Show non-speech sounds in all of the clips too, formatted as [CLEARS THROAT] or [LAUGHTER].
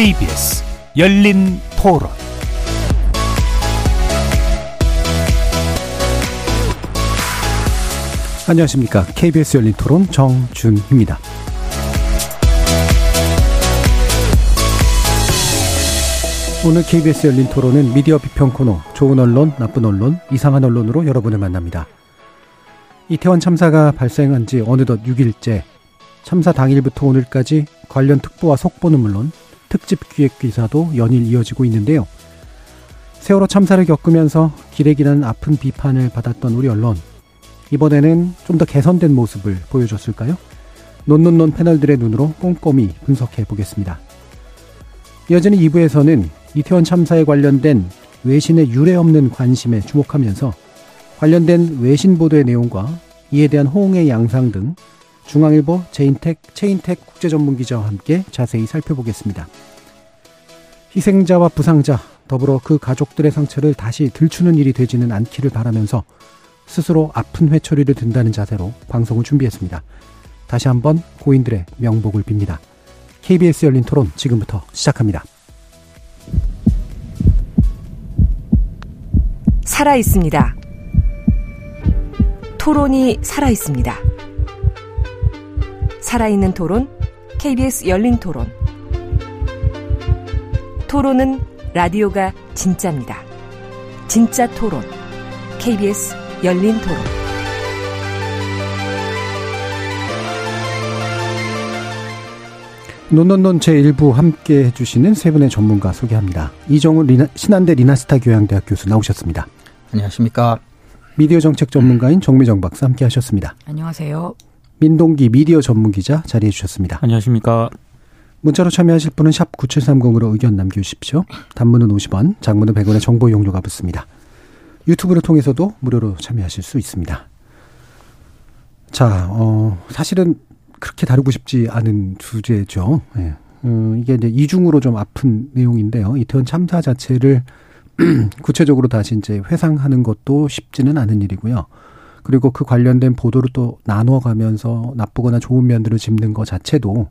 KBS 열린 토론 안녕하십니까. KBS 열린 토론 정준희입니다. 오늘 KBS 열린 토론은 미디어 비평 코너 좋은 언론, 나쁜 언론, 이상한 언론으로 여러분을 만납니다. 이태원 참사가 발생한 지 어느덧 6일째, 참사 당일부터 오늘까지 관련 특보와 속보는 물론 특집 기획 기사도 연일 이어지고 있는데요. 세월호 참사를 겪으면서 기레기라는 아픈 비판을 받았던 우리 언론, 이번에는 좀 더 개선된 모습을 보여줬을까요? 논논논 패널들의 눈으로 꼼꼼히 분석해 보겠습니다. 이어지는 2부에서는 이태원 참사에 관련된 외신의 유례 없는 관심에 주목하면서 관련된 외신 보도의 내용과 이에 대한 호응의 양상 등 중앙일보 제인텍, 체인텍 국제전문 기자와 함께 자세히 살펴보겠습니다. 희생자와 부상자, 더불어 그 가족들의 상처를 다시 들추는 일이 되지는 않기를 바라면서 스스로 아픈 회초리를 든다는 자세로 방송을 준비했습니다. 다시 한번 고인들의 명복을 빕니다. KBS 열린 토론 지금부터 시작합니다. 살아 있습니다. 토론이 살아 있습니다. 살아있는 토론, KBS 열린 토론. 토론은 라디오가 진짜입니다. 진짜 토론, KBS 열린 토론. 논논논 제1부 함께 해주시는 세 분의 전문가 소개합니다. 이정훈 리나, 신한대 리나스타 교양대학 교수 나오셨습니다. 안녕하십니까. 미디어 정책 전문가인 정미정 박사 함께 하셨습니다. 안녕하세요. 민동기 미디어 전문 기자 자리해 주셨습니다. 안녕하십니까. 문자로 참여하실 분은 샵 9730으로 의견 남겨주십시오. 단문은 50원, 장문은 100원의 정보 이용료가 붙습니다. 유튜브를 통해서도 무료로 참여하실 수 있습니다. 자, 어, 사실은 그렇게 다루고 싶지 않은 주제죠. 예. 음, 이게 이제 이중으로 좀 아픈 내용인데요. 이태원 참사 자체를 [CLEARS THROAT] 구체적으로 다시 이제 회상하는 것도 쉽지는 않은 일이고요. 그리고 그 관련된 보도를 또 나눠가면서 나쁘거나 좋은 면들을 짚는 것 자체도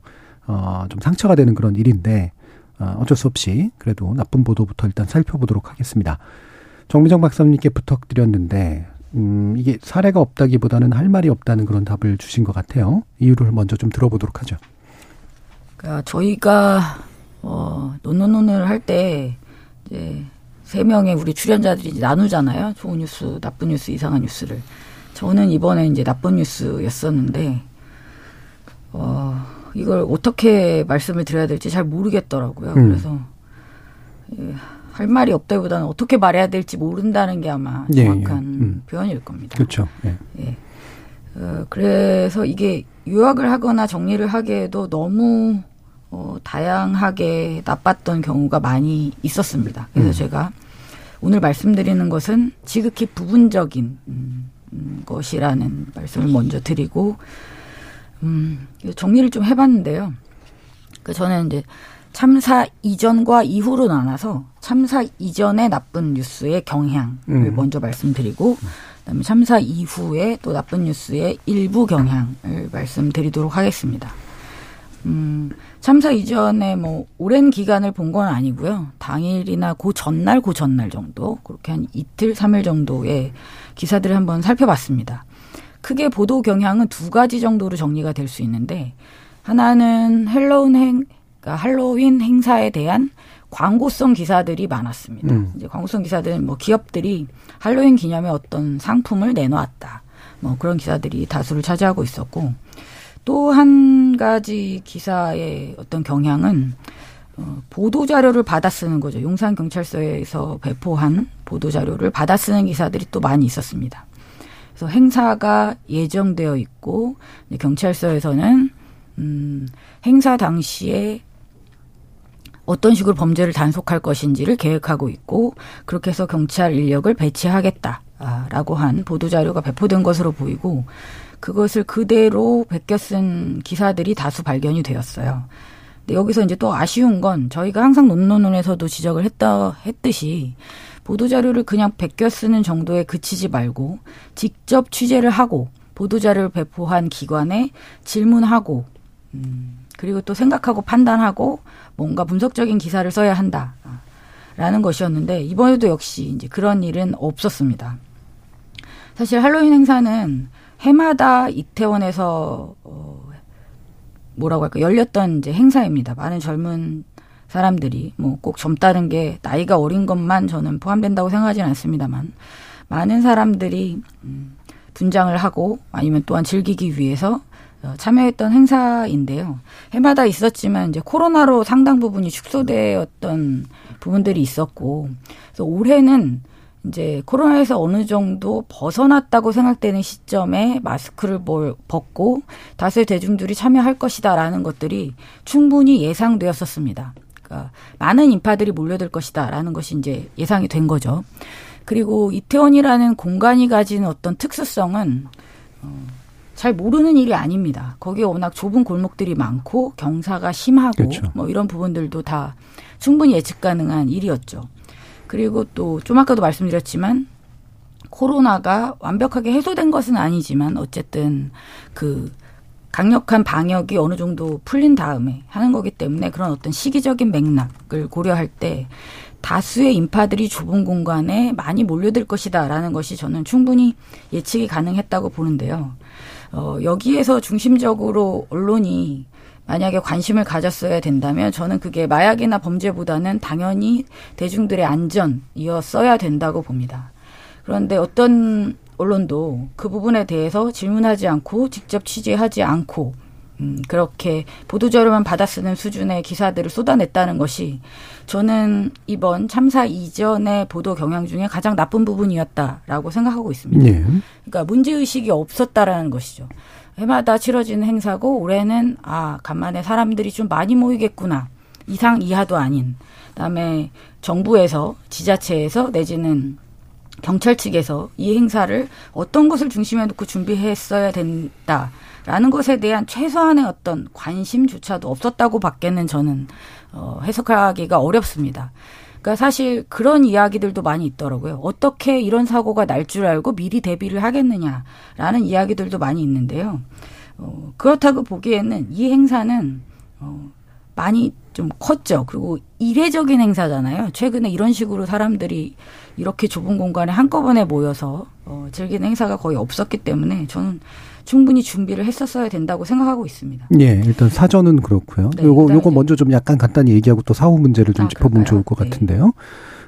어, 좀 상처가 되는 그런 일인데 어, 어쩔 수 없이 그래도 나쁜 보도부터 일단 살펴보도록 하겠습니다. 정미정 박사님께 부탁드렸는데 음, 이게 사례가 없다기보다는 할 말이 없다는 그런 답을 주신 것 같아요. 이유를 먼저 좀 들어보도록 하죠. 그러니까 저희가 어, 논논논을 할 때 이제 세 명의 우리 출연자들이 나누잖아요. 좋은 뉴스, 나쁜 뉴스, 이상한 뉴스를. 저는 이번에 이제 나쁜 뉴스였었는데 어, 이걸 어떻게 말씀을 드려야 될지 잘 모르겠더라고요. 음. 그래서 예, 할 말이 없다기보다는 어떻게 말해야 될지 모른다는 게 아마 정확한 예, 예. 음. 표현일 겁니다. 그렇죠. 예. 예. 어, 그래서 이게 요약을 하거나 정리를 하기에도 너무 어, 다양하게 나빴던 경우가 많이 있었습니다. 그래서 음. 제가 오늘 말씀드리는 것은 지극히 부분적인 음, 음, 것이라는 말씀을 먼저 드리고 음, 정리를 좀 해봤는데요. 그 저는 이제 참사 이전과 이후로 나눠서 참사 이전의 나쁜 뉴스의 경향을 음. 먼저 말씀드리고 그다음에 참사 이후에 또 나쁜 뉴스의 일부 경향을 말씀드리도록 하겠습니다. 음, 참사 이전에 뭐 오랜 기간을 본 건 아니고요. 당일이나 그 전날, 그 전날 정도 그렇게 한 이틀, 삼일 정도의 기사들을 한번 살펴봤습니다. 크게 보도 경향은 두 가지 정도로 정리가 될 수 있는데 하나는 헬로윈 행 그러니까 할로윈 행사에 대한 광고성 기사들이 많았습니다. 음. 이제 광고성 기사들은 뭐 기업들이 할로윈 기념에 어떤 상품을 내놓았다. 뭐 그런 기사들이 다수를 차지하고 있었고 또 한 가지 기사의 어떤 경향은 어, 보도 자료를 받아 쓰는 거죠. 용산 경찰서에서 배포한 보도 자료를 받아 쓰는 기사들이 또 많이 있었습니다. 그래서 행사가 예정되어 있고 경찰서에서는 음, 행사 당시에 어떤 식으로 범죄를 단속할 것인지를 계획하고 있고 그렇게 해서 경찰 인력을 배치하겠다라고 한 보도 자료가 배포된 것으로 보이고 그것을 그대로 베껴 쓴 기사들이 다수 발견이 되었어요. 여기서 이제 또 아쉬운 건 저희가 항상 논논논에서도 지적을 했다 했듯이 보도 자료를 그냥 베껴 쓰는 정도에 그치지 말고 직접 취재를 하고 보도 자료를 배포한 기관에 질문하고 음, 그리고 또 생각하고 판단하고 뭔가 분석적인 기사를 써야 한다. 라는 것이었는데 이번에도 역시 이제 그런 일은 없었습니다. 사실 할로윈 행사는 해마다 이태원에서 어 뭐라고 할까 열렸던 이제 행사입니다. 많은 젊은 사람들이 뭐 꼭 젊다는 게 나이가 어린 것만 저는 포함된다고 생각하지는 않습니다만 많은 사람들이 음 분장을 하고 아니면 또한 즐기기 위해서 어, 참여했던 행사인데요. 해마다 있었지만 이제 코로나로 상당 부분이 축소되었던 부분들이 있었고, 그래서 올해는 이제 코로나에서 어느 정도 벗어났다고 생각되는 시점에 마스크를 벗고 다수의 대중들이 참여할 것이다라는 것들이 충분히 예상되었었습니다. 그러니까 많은 인파들이 몰려들 것이다라는 것이 이제 예상이 된 거죠. 그리고 이태원이라는 공간이 가진 어떤 특수성은 어, 잘 모르는 일이 아닙니다. 거기에 워낙 좁은 골목들이 많고 경사가 심하고 그렇죠. 뭐 이런 부분들도 다 충분히 예측 가능한 일이었죠. 그리고 또 좀 아까도 말씀드렸지만 코로나가 완벽하게 해소된 것은 아니지만 어쨌든 그 강력한 방역이 어느 정도 풀린 다음에 하는 거기 때문에 그런 어떤 시기적인 맥락을 고려할 때 다수의 인파들이 좁은 공간에 많이 몰려들 것이다라는 것이 저는 충분히 예측이 가능했다고 보는데요. 어, 여기에서 중심적으로 언론이 만약에 관심을 가졌어야 된다면 저는 그게 마약이나 범죄보다는 당연히 대중들의 안전이었어야 된다고 봅니다. 그런데 어떤 언론도 그 부분에 대해서 질문하지 않고 직접 취재하지 않고 음, 그렇게 보도자료만 받아 쓰는 수준의 기사들을 쏟아냈다는 것이 저는 이번 참사 이전의 보도 경향 중에 가장 나쁜 부분이었다라고 생각하고 있습니다. 네. 그러니까 문제의식이 없었다라는 것이죠. 해마다 치러지는 행사고 올해는 아, 간만에 사람들이 좀 많이 모이겠구나. 이상 이하도 아닌. 그다음에 정부에서 지자체에서 내지는 경찰 측에서 이 행사를 어떤 것을 중심에 놓고 준비했어야 된다라는 것에 대한 최소한의 어떤 관심조차도 없었다고 밖에는 저는 어, 해석하기가 어렵습니다. 그러니까 사실 그런 이야기들도 많이 있더라고요. 어떻게 이런 사고가 날 줄 알고 미리 대비를 하겠느냐라는 이야기들도 많이 있는데요. 어, 그렇다고 보기에는 이 행사는 어, 많이 좀 컸죠. 그리고 이례적인 행사잖아요. 최근에 이런 식으로 사람들이 이렇게 좁은 공간에 한꺼번에 모여서 어, 즐기는 행사가 거의 없었기 때문에 저는 충분히 준비를 했었어야 된다고 생각하고 있습니다. 예, 일단 사전은 그렇고요. 네, 요거 요거 먼저 좀 약간 간단히 얘기하고 또 사후 문제를 좀 아, 짚어보면 좋을 것 네. 같은데요.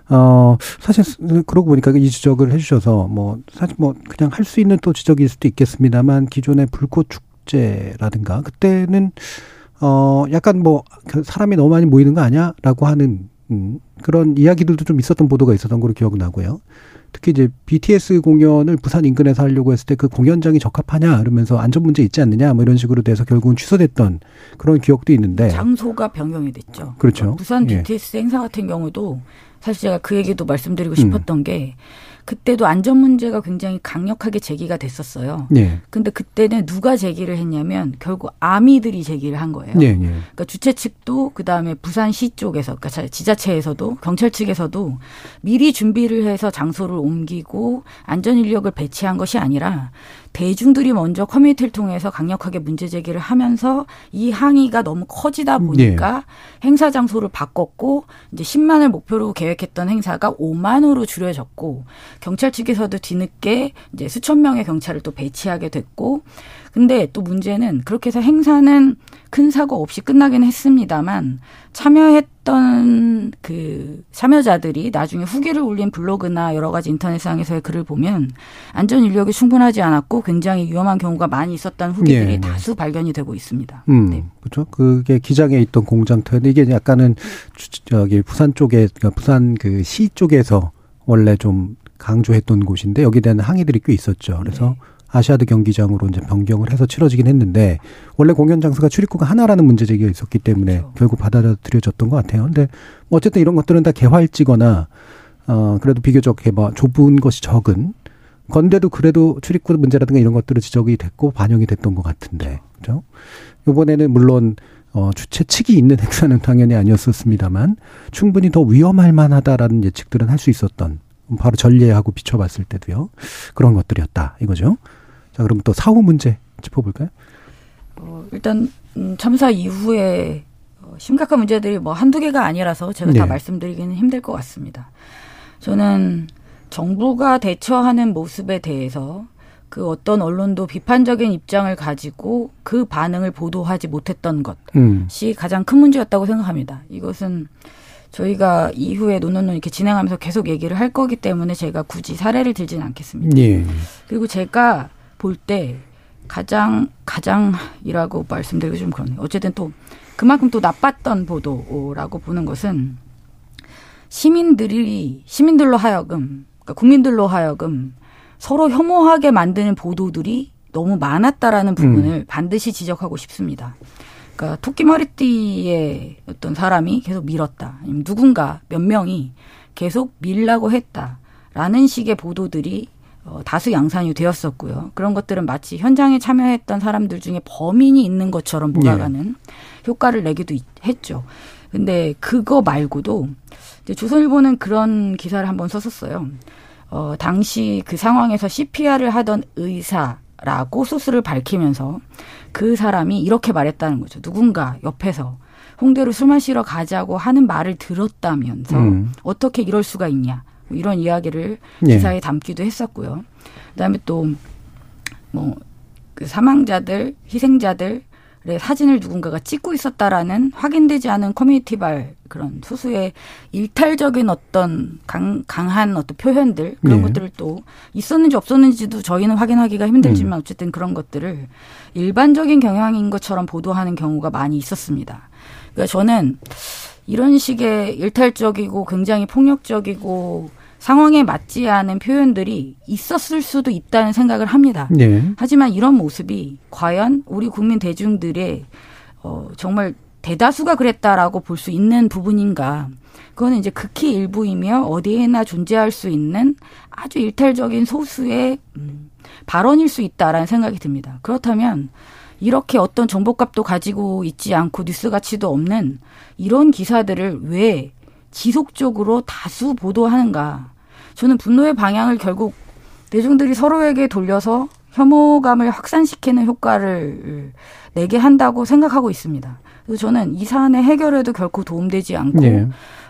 어, 사실, 그러고 보니까 이 지적을 해주셔서, 뭐, 사실 뭐, 그냥 할 수 있는 또 지적일 수도 있겠습니다만, 기존의 불꽃 축제라든가, 그때는, 어, 약간 뭐, 그 사람이 너무 많이 모이는 거 아니야? 라고 하는, 음, 그런 이야기들도 좀 있었던 보도가 있었던 걸로 기억나고요. 특히 이제 BTS 공연을 부산 인근에서 하려고 했을 때 그 공연장이 적합하냐 이러면서 안전 문제 있지 않느냐 뭐 이런 식으로 돼서 결국은 취소됐던 그런 기억도 있는데 장소가 변경이 됐죠. 그렇죠. 부산 BTS 예. 행사 같은 경우도 사실 제가 그 얘기도 말씀드리고 싶었던 음. 게 그때도 안전 문제가 굉장히 강력하게 제기가 됐었어요. 예. 근데 그때는 누가 제기를 했냐면 결국 아미들이 제기를 한 거예요. 예, 예. 그러니까 주최 측도 그다음에 부산시 쪽에서 그러니까 지자체에서도 경찰 측에서도 미리 준비를 해서 장소를 옮기고 안전 인력을 배치한 것이 아니라 대중들이 먼저 커뮤니티를 통해서 강력하게 문제 제기를 하면서 이 항의가 너무 커지다 보니까 네. 행사 장소를 바꿨고 이제 10만을 목표로 계획했던 행사가 5만으로 줄여졌고 경찰 측에서도 뒤늦게 이제 수천 명의 경찰을 또 배치하게 됐고 근데 또 문제는 그렇게 해서 행사는 큰 사고 없이 끝나긴 했습니다만 참여했던 그 참여자들이 나중에 후기를 올린 블로그나 여러 가지 인터넷상에서의 글을 보면 안전 인력이 충분하지 않았고 굉장히 위험한 경우가 많이 있었다는 후기들이 네, 네. 다수 발견이 되고 있습니다. 음, 네. 그렇죠. 그게 기장에 있던 공장터인데 이게 약간은 저기 부산 쪽에 그러니까 부산 그 시 쪽에서 원래 좀 강조했던 곳인데 여기에 대한 항의들이 꽤 있었죠. 그래서 네. 아시아드 경기장으로 이제 변경을 해서 치러지긴 했는데 원래 공연 장소가 출입구가 하나라는 문제 제기가 있었기 때문에 그렇죠. 결국 받아들여졌던 것 같아요. 근데 뭐 어쨌든 이런 것들은 다 개활지거나 어 그래도 비교적 뭐 좁은 것이 적은 건데도 그래도 출입구 문제라든가 이런 것들은 지적이 됐고 반영이 됐던 것 같은데 그죠? 이번에는 물론 어, 주최 측이 있는 행사는 [LAUGHS] 당연히 아니었었습니다만 충분히 더 위험할 만하다라는 예측들은 할 수 있었던 바로 전례하고 비춰봤을 때도요 그런 것들이었다 이거죠. 자, 그럼 또 사후 문제 짚어볼까요? 어, 일단 음, 참사 이후에 어, 심각한 문제들이 뭐 한두 개가 아니라서 제가 다 네. 말씀드리기는 힘들 것 같습니다. 저는 정부가 대처하는 모습에 대해서 그 어떤 언론도 비판적인 입장을 가지고 그 반응을 보도하지 못했던 것. 음. 시 가장 큰 문제였다고 생각합니다. 이것은 저희가 이후에 논논논 이렇게 진행하면서 계속 얘기를 할 거기 때문에 제가 굳이 사례를 들지는 않겠습니다. 예. 그리고 제가 볼 때 가장 가장이라고 말씀드리기 좀 그러네요. 어쨌든 또 그만큼 또 나빴던 보도라고 보는 것은 시민들이 시민들로 하여금 그러니까 국민들로 하여금 서로 혐오하게 만드는 보도들이 너무 많았다라는 부분을 반드시 지적하고 싶습니다. 그러니까 토끼 머리띠의 어떤 사람이 계속 밀었다. 아니면 누군가 몇 명이 계속 밀라고 했다라는 식의 보도들이 어, 다수 양산이 되었었고요. 그런 것들은 마치 현장에 참여했던 사람들 중에 범인이 있는 것처럼 몰아가는 효과를 내기도 있- 했죠. 근데 그거 말고도 이제 조선일보는 그런 기사를 한번 썼었어요. 어, 당시 그 상황에서 CPR을 하던 의사라고 소스를 밝히면서 그 사람이 이렇게 말했다는 거죠. 누군가 옆에서 홍대로 술 마시러 가자고 하는 말을 들었다면서 음. 어떻게 이럴 수가 있냐. 뭐 이런 이야기를 예. 기사에 담기도 했었고요. 그다음에 또뭐 그 사망자들, 희생자들 의 사진을 누군가가 찍고 있었다라는 확인되지 않은 커뮤니티발 그런 소수의 일탈적인 어떤 강, 강한 어떤 표현들 그런 네. 것들을 또 있었는지 없었는지도 저희는 확인하기가 힘들지만 음. 어쨌든 그런 것들을 일반적인 경향인 것처럼 보도하는 경우가 많이 있었습니다. 그러니까 저는 이런 식의 일탈적이고 굉장히 폭력적이고 상황에 맞지 않은 표현들이 있었을 수도 있다는 생각을 합니다. 예. 하지만 이런 모습이 과연 우리 국민 대중들의 어, 정말 대다수가 그랬다라고 볼 수 있는 부분인가? 그거는 이제 극히 일부이며 어디에나 존재할 수 있는 아주 일탈적인 소수의 음, 발언일 수 있다라는 생각이 듭니다. 그렇다면 이렇게 어떤 정보값도 가지고 있지 않고 뉴스 가치도 없는 이런 기사들을 왜 지속적으로 다수 보도하는가? 저는 분노의 방향을 결국 대중들이 서로에게 돌려서 혐오감을 확산시키는 효과를 내게 한다고 생각하고 있습니다. 그래서 저는 이 사안의 해결에도 결코 도움되지 않고 예.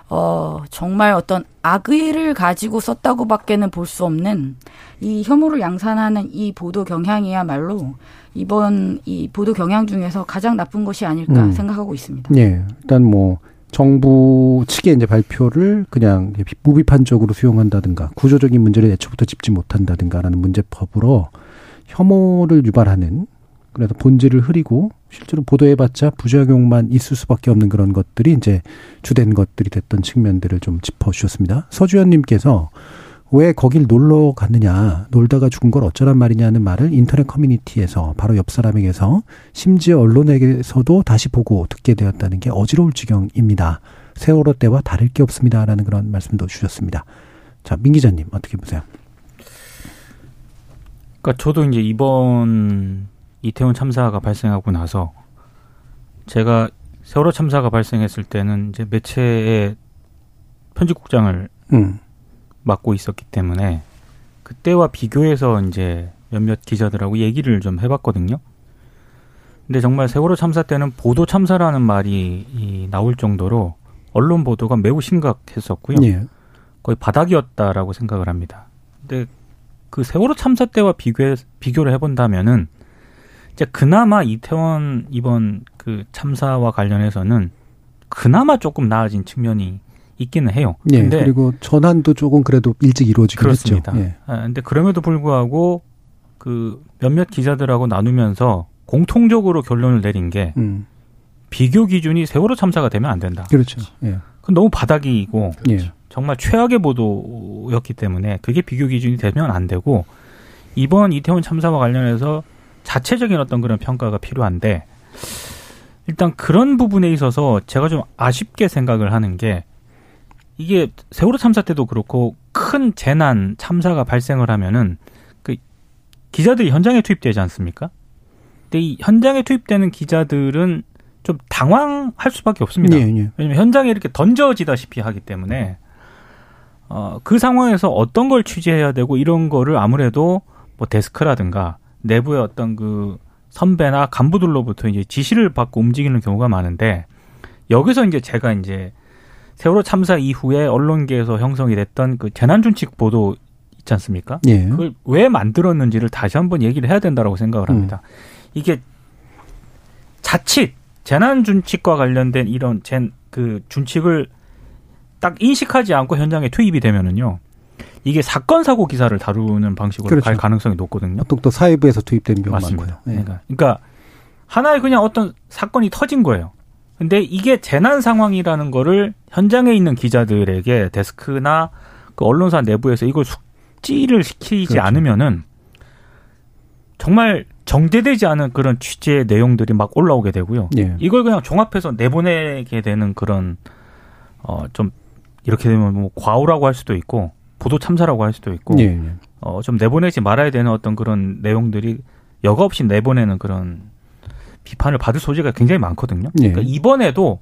어, 정말 어떤 악의를 가지고 썼다고밖에는 볼 수 없는 이 혐오를 양산하는 이 보도 경향이야말로 이번 이 보도 경향 중에서 가장 나쁜 것이 아닐까 음. 생각하고 있습니다. 예. 일단 뭐 정부 측의 이제 발표를 그냥 무비판적으로 수용한다든가 구조적인 문제를 애초부터 짚지 못한다든가라는 문제법으로 혐오를 유발하는 그래서 본질을 흐리고 실제로 보도해봤자 부작용만 있을 수밖에 없는 그런 것들이 이제 주된 것들이 됐던 측면들을 좀 짚어주셨습니다. 서주현님께서 왜 거길 놀러 갔느냐, 놀다가 죽은 걸 어쩌란 말이냐는 말을 인터넷 커뮤니티에서 바로 옆 사람에게서 심지어 언론에게서도 다시 보고 듣게 되었다는 게 어지러울 지경입니다. 세월호 때와 다를 게 없습니다라는 그런 말씀도 주셨습니다. 자, 민 기자님 어떻게 보세요? 그러니까 저도 이제 이번 이태원 참사가 발생하고 나서 제가 세월호 참사가 발생했을 때는 이제 매체의 편집국장을 음, 맡고 있었기 때문에 그때와 비교해서 이제 몇몇 기자들하고 얘기를 좀 해봤거든요. 근데 정말 세월호 참사 때는 보도 참사라는 말이 이 나올 정도로 언론 보도가 매우 심각했었고요. 예, 거의 바닥이었다라고 생각을 합니다. 근데 그 세월호 참사 때와 비교 비교를 해본다면은 이제 그나마 이태원 이번 그 참사와 관련해서는 그나마 조금 나아진 측면이 있기는 해요. 예. 근데 그리고 전환도 조금 그래도 일찍 이루어지긴 그렇습니다. 했죠. 예. 아, 근데 그럼에도 불구하고 그 몇몇 기자들하고 나누면서 공통적으로 결론을 내린 게 음, 비교 기준이 세월호 참사가 되면 안 된다. 그렇죠. 예, 그건 너무 바닥이고 예, 정말 최악의 보도였기 때문에 그게 비교 기준이 되면 안 되고 이번 이태원 참사와 관련해서 자체적인 어떤 그런 평가가 필요한데 일단 그런 부분에 있어서 제가 좀 아쉽게 생각을 하는 게 이게 세월호 참사 때도 그렇고 큰 재난 참사가 발생을 하면은 그 기자들이 현장에 투입되지 않습니까? 근데 이 현장에 투입되는 기자들은 좀 당황할 수밖에 없습니다. 예, 예. 왜냐면 현장에 이렇게 던져지다시피 하기 때문에 어, 그 상황에서 어떤 걸 취재해야 되고 이런 거를 아무래도 뭐 데스크라든가 내부의 어떤 그 선배나 간부들로부터 이제 지시를 받고 움직이는 경우가 많은데 여기서 이제 제가 이제 세월호 참사 이후에 언론계에서 형성이 됐던 그 재난준칙 보도 있지 않습니까? 예. 그걸 왜 만들었는지를 다시 한번 얘기를 해야 된다고 생각을 합니다. 이게 자칫 재난준칙과 관련된 이런 젠, 그 준칙을 딱 인식하지 않고 현장에 투입이 되면은요. 이게 사건 사고 기사를 다루는 방식으로 그렇죠. 갈 가능성이 높거든요. 보통 또 사회부에서 투입되는 경우가. 많고요. 예. 그러니까, 그러니까 하나의 그냥 어떤 사건이 터진 거예요. 근데 이게 재난 상황이라는 거를 현장에 있는 기자들에게 데스크나 그 언론사 내부에서 이걸 숙지를 시키지 그렇죠. 않으면은 정말 정제되지 않은 그런 취재의 내용들이 막 올라오게 되고요. 예. 이걸 그냥 종합해서 내보내게 되는 그런 어 좀 이렇게 되면 뭐 과오라고 할 수도 있고 보도 참사라고 할 수도 있고 예. 예. 어, 좀 내보내지 말아야 되는 어떤 그런 내용들이 여과 없이 내보내는 그런 비판을 받을 소지가 굉장히 많거든요. 예. 그러니까 이번에도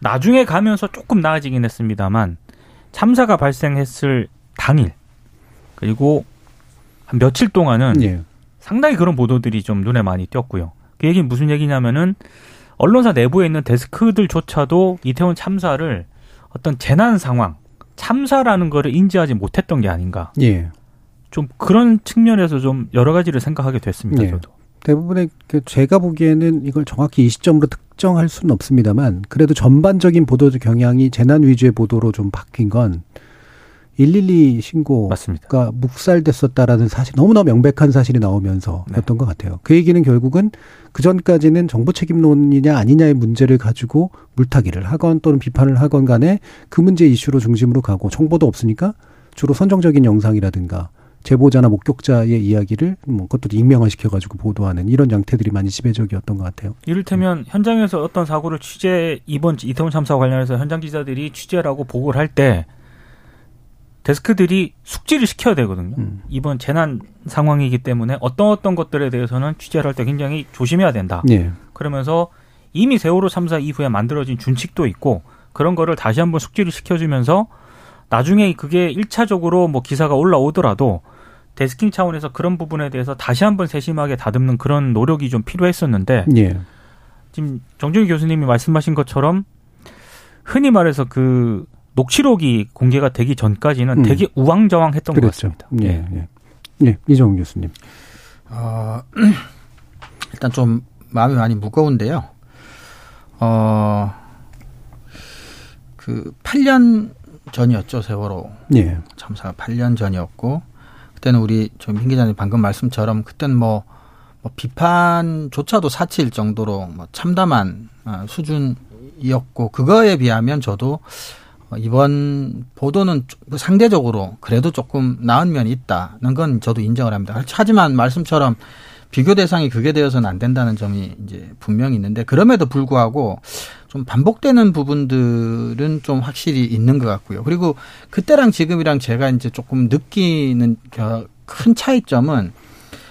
나중에 가면서 조금 나아지긴 했습니다만 참사가 발생했을 당일 그리고 한 며칠 동안은 예. 상당히 그런 보도들이 좀 눈에 많이 띄었고요. 그 얘기는 무슨 얘기냐면은 언론사 내부에 있는 데스크들조차도 이태원 참사를 어떤 재난 상황, 참사라는 거를 인지하지 못했던 게 아닌가. 예. 좀 그런 측면에서 좀 여러 가지를 생각하게 됐습니다. 예. 저도. 대부분의 그 제가 보기에는 이걸 정확히 이 시점으로 특정할 수는 없습니다만 그래도 전반적인 보도 경향이 재난 위주의 보도로 좀 바뀐 건 112 신고가 맞습니다. 묵살됐었다라는 사실 너무나 명백한 사실이 나오면서였던 것 같아요. 그 얘기는 결국은 그 전까지는 정부 책임론이냐 아니냐의 문제를 가지고 물타기를 하건 또는 비판을 하건 간에 그 문제 이슈로 중심으로 가고 정보도 없으니까 주로 선정적인 영상이라든가 제보자나 목격자의 이야기를 뭐 그것도 익명화 시켜 가지고 보도하는 이런 양태들이 많이 지배적이었던 것 같아요. 이를테면 현장에서 어떤 사고를 취재 이번 이태원 참사 관련해서 현장 기자들이 취재라고 보고를 할 때 데스크들이 숙지를 시켜야 되거든요. 음. 이번 재난 상황이기 때문에 어떤 어떤 것들에 대해서는 취재를 할 때 굉장히 조심해야 된다. 예. 그러면서 이미 세월호 참사 이후에 만들어진 준칙도 있고 그런 거를 다시 한번 숙지를 시켜주면서 나중에 그게 일차적으로뭐 기사가 올라오더라도 데스킹 차원에서 그런 부분에 대해서 다시 한번 세심하게 다듬는 그런 노력이 좀 필요했었는데 예. 지금 정준희 교수님이 말씀하신 것처럼 흔히 말해서 그 녹취록이 공개가 되기 전까지는 음. 되게 우왕좌왕했던 것 그랬죠. 같습니다. 예. 예. 예. 이정훈 교수님. 어, [CLEARS THROAT] 일단 좀 마음이 많이 무거운데요. 어, 그 8년 전이었죠, 세월호 예. 참사가 8년 전이었고, 그때는 우리 좀민 기자님 방금 말씀처럼 그때는 뭐, 뭐 비판조차도 사치일 정도로 뭐 참담한 어, 수준이었고, 그거에 비하면 저도 어, 이번 보도는 좀 상대적으로 그래도 조금 나은 면이 있다는 건 저도 인정을 합니다. 하지만 말씀처럼 비교 대상이 그게 되어서는 안 된다는 점이 이제 분명히 있는데 그럼에도 불구하고 좀 반복되는 부분들은 좀 확실히 있는 것 같고요. 그리고 그때랑 지금이랑 제가 이제 조금 느끼는 그큰 차이점은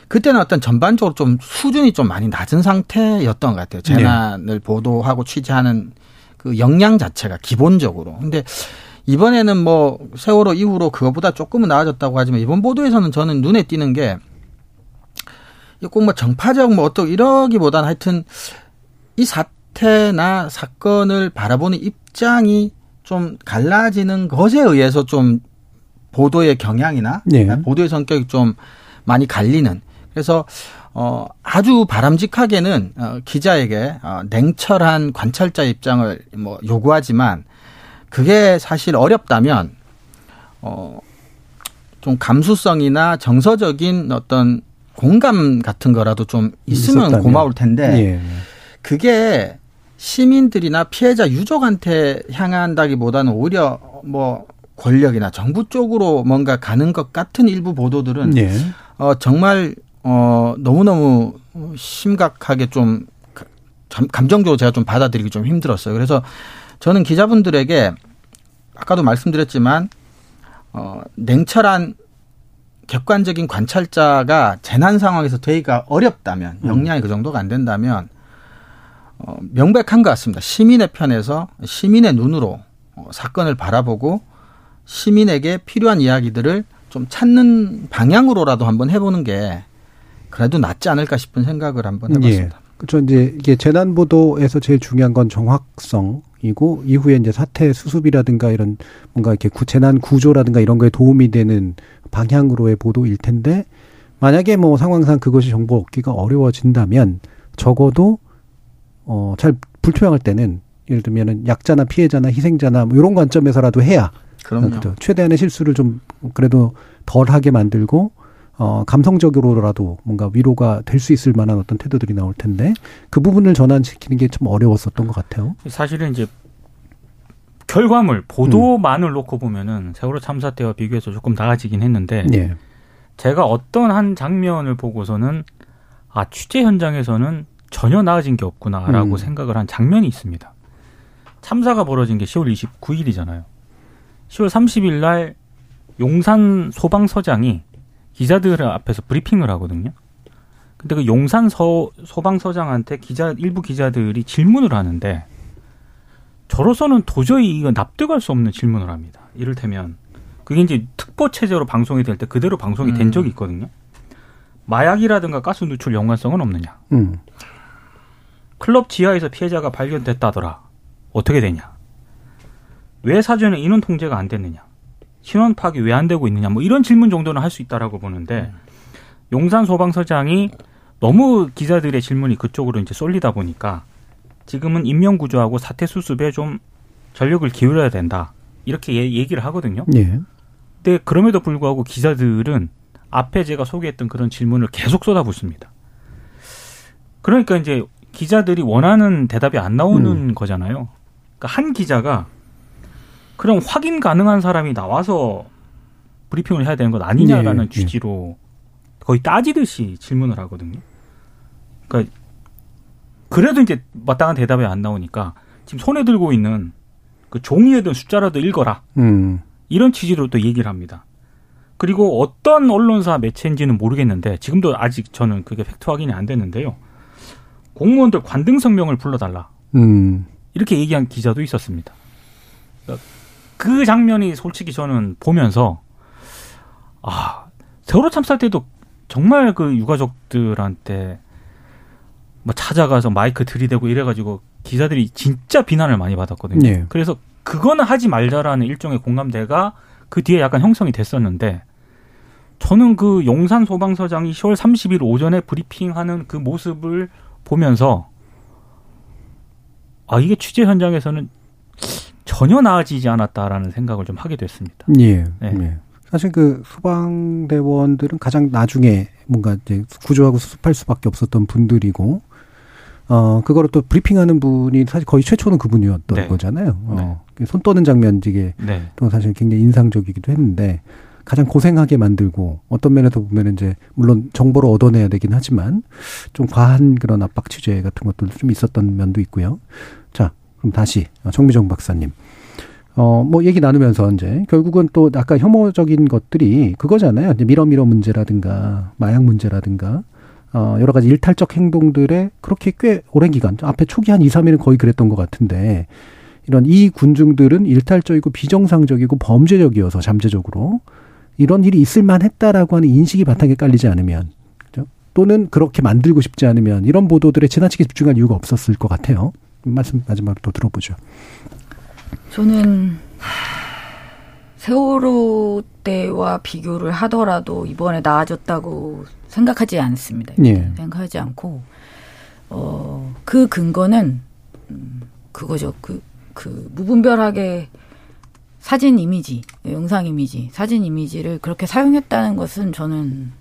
그때는 어떤 전반적으로 좀 수준이 좀 많이 낮은 상태였던 것 같아요. 재난을 보도하고 취재하는 그 역량 자체가 기본적으로. 근데 이번에는 뭐 세월호 이후로 그거보다 조금은 나아졌다고 하지만 이번 보도에서는 저는 눈에 띄는 게 꼭 뭐 정파적 뭐 어떤 이러기보다는 하여튼 이 사 태나 사건을 바라보는 입장이 좀 갈라지는 것에 의해서 좀 보도의 경향이나 예. 보도의 성격이 좀 많이 갈리는 그래서 어 아주 바람직하게는 어 기자에게 어 냉철한 관찰자 입장을 뭐 요구하지만 그게 사실 어렵다면 어좀 감수성이나 정서적인 어떤 공감 같은 거라도 좀 있으면 있었다면. 고마울 텐데 예. 그게 시민들이나 피해자 유족한테 향한다기보다는 오히려 뭐 권력이나 정부 쪽으로 뭔가 가는 것 같은 일부 보도들은 예. 어 정말 어 너무너무 심각하게 좀 감- 감정적으로 제가 좀 받아들이기 좀 힘들었어요. 그래서 저는 기자분들에게 아까도 말씀드렸지만 어 냉철한 객관적인 관찰자가 재난 상황에서 되기가 어렵다면 역량이 그 정도가 안 된다면 어, 명백한 것 같습니다. 시민의 편에서 시민의 눈으로 어, 사건을 바라보고 시민에게 필요한 이야기들을 좀 찾는 방향으로라도 한번 해보는 게 그래도 낫지 않을까 싶은 생각을 한번 예. 해봤습니다. 그렇죠. 이제 이게 재난 보도에서 제일 중요한 건 정확성이고 이후에 이제 사태 수습이라든가 이런 뭔가 이렇게 구, 재난 구조라든가 이런 거에 도움이 되는 방향으로의 보도일 텐데 만약에 뭐 상황상 그것이 정보 얻기가 어려워진다면 적어도 어 잘 불투명할 때는 예를 들면은 약자나 피해자나 희생자나 뭐 이런 관점에서라도 해야 그럼요. 그렇죠. 최대한의 실수를 좀 그래도 덜하게 만들고 어 감성적으로라도 뭔가 위로가 될 수 있을 만한 어떤 태도들이 나올 텐데 그 부분을 전환시키는 게 좀 어려웠었던 것 같아요. 사실은 이제 결과물 보도만을 놓고 보면은 세월호 참사 때와 비교해서 조금 나아지긴 했는데 예. 제가 어떤 한 장면을 보고서는 아 취재 현장에서는 전혀 나아진 게 없구나라고 음. 생각을 한 장면이 있습니다. 참사가 벌어진 게 10월 29일이잖아요. 10월 30일 날 용산 소방서장이 기자들 앞에서 브리핑을 하거든요. 근데 그 용산 서, 소방서장한테 기자 일부 기자들이 질문을 하는데 저로서는 도저히 이거 납득할 수 없는 질문을 합니다. 이를테면 그게 이제 특보 체제로 방송이 될 때 그대로 방송이 된 음. 적이 있거든요. 마약이라든가 가스 누출 연관성은 없느냐? 음. 클럽 지하에서 피해자가 발견됐다더라. 어떻게 되냐? 왜 사전에 인원 통제가 안 됐느냐? 신원 파악이 왜 안 되고 있느냐? 뭐 이런 질문 정도는 할 수 있다라고 보는데 용산 소방서장이 너무 기자들의 질문이 그쪽으로 이제 쏠리다 보니까 지금은 인명 구조하고 사태 수습에 좀 전력을 기울여야 된다. 이렇게 얘- 얘기를 하거든요. 예. 근데 그럼에도 불구하고 기자들은 앞에 제가 소개했던 그런 질문을 계속 쏟아붓습니다. 그러니까 이제 기자들이 원하는 대답이 안 나오는 거잖아요. 그러니까 한 기자가 그럼 확인 가능한 사람이 나와서 브리핑을 해야 되는 것 아니냐라는 예, 예. 취지로 거의 따지듯이 질문을 하거든요. 그러니까 그래도 이제 마땅한 대답이 안 나오니까 지금 손에 들고 있는 그 종이에든 숫자라도 읽어라. 음. 이런 취지로 또 얘기를 합니다. 그리고 어떤 언론사 매체인지는 모르겠는데 지금도 아직 저는 그게 팩트 확인이 안 됐는데요. 공무원들 관등 성명을 불러달라 음. 이렇게 얘기한 기자도 있었습니다. 그 장면이 솔직히 저는 보면서 아 세월호 참사 때도 정말 그 유가족들한테 뭐 찾아가서 마이크 들이대고 이래가지고 기자들이 진짜 비난을 많이 받았거든요. 예. 그래서 그거는 하지 말자라는 일종의 공감대가 그 뒤에 약간 형성이 됐었는데 저는 그 용산 소방서장이 10월 30일 오전에 브리핑하는 그 모습을 보면서 아 이게 취재 현장에서는 전혀 나아지지 않았다라는 생각을 좀 하게 됐습니다. 예. 네. 예. 사실 그 소방대원들은 가장 나중에 뭔가 이제 구조하고 수습할 수밖에 없었던 분들이고 어 그거를 또 브리핑하는 분이 사실 거의 최초는 그분이었던 네. 거잖아요. 어. 손 떠는 장면 이게 네. 또 사실 굉장히 인상적이기도 했는데 가장 고생하게 만들고 어떤 면에서 보면 이제 물론 정보를 얻어내야 되긴 하지만 좀 과한 그런 압박 취재 같은 것들도 좀 있었던 면도 있고요. 자, 그럼 다시 정미정 박사님. 어, 뭐 얘기 나누면서 이제 결국은 또 아까 혐오적인 것들이 그거잖아요. 이제 미러미러 문제라든가 마약 문제라든가 어, 여러 가지 일탈적 행동들에 그렇게 꽤 오랜 기간 앞에 초기 한 2, 3일은 거의 그랬던 것 같은데 이런 이 군중들은 일탈적이고 비정상적이고 범죄적이어서 잠재적으로 이런 일이 있을 만했다라고 하는 인식이 바탕에 깔리지 않으면 그죠? 또는 그렇게 만들고 싶지 않으면 이런 보도들에 지나치게 집중할 이유가 없었을 것 같아요. 말씀 마지막으로 또 들어보죠. 저는 세월호 때와 비교를 하더라도 이번에 나아졌다고 생각하지 않습니다. 예. 생각하지 않고 어, 그 근거는 음, 그거죠. 그, 그 무분별하게 사진 이미지, 영상 이미지, 사진 이미지를 그렇게 사용했다는 것은 저는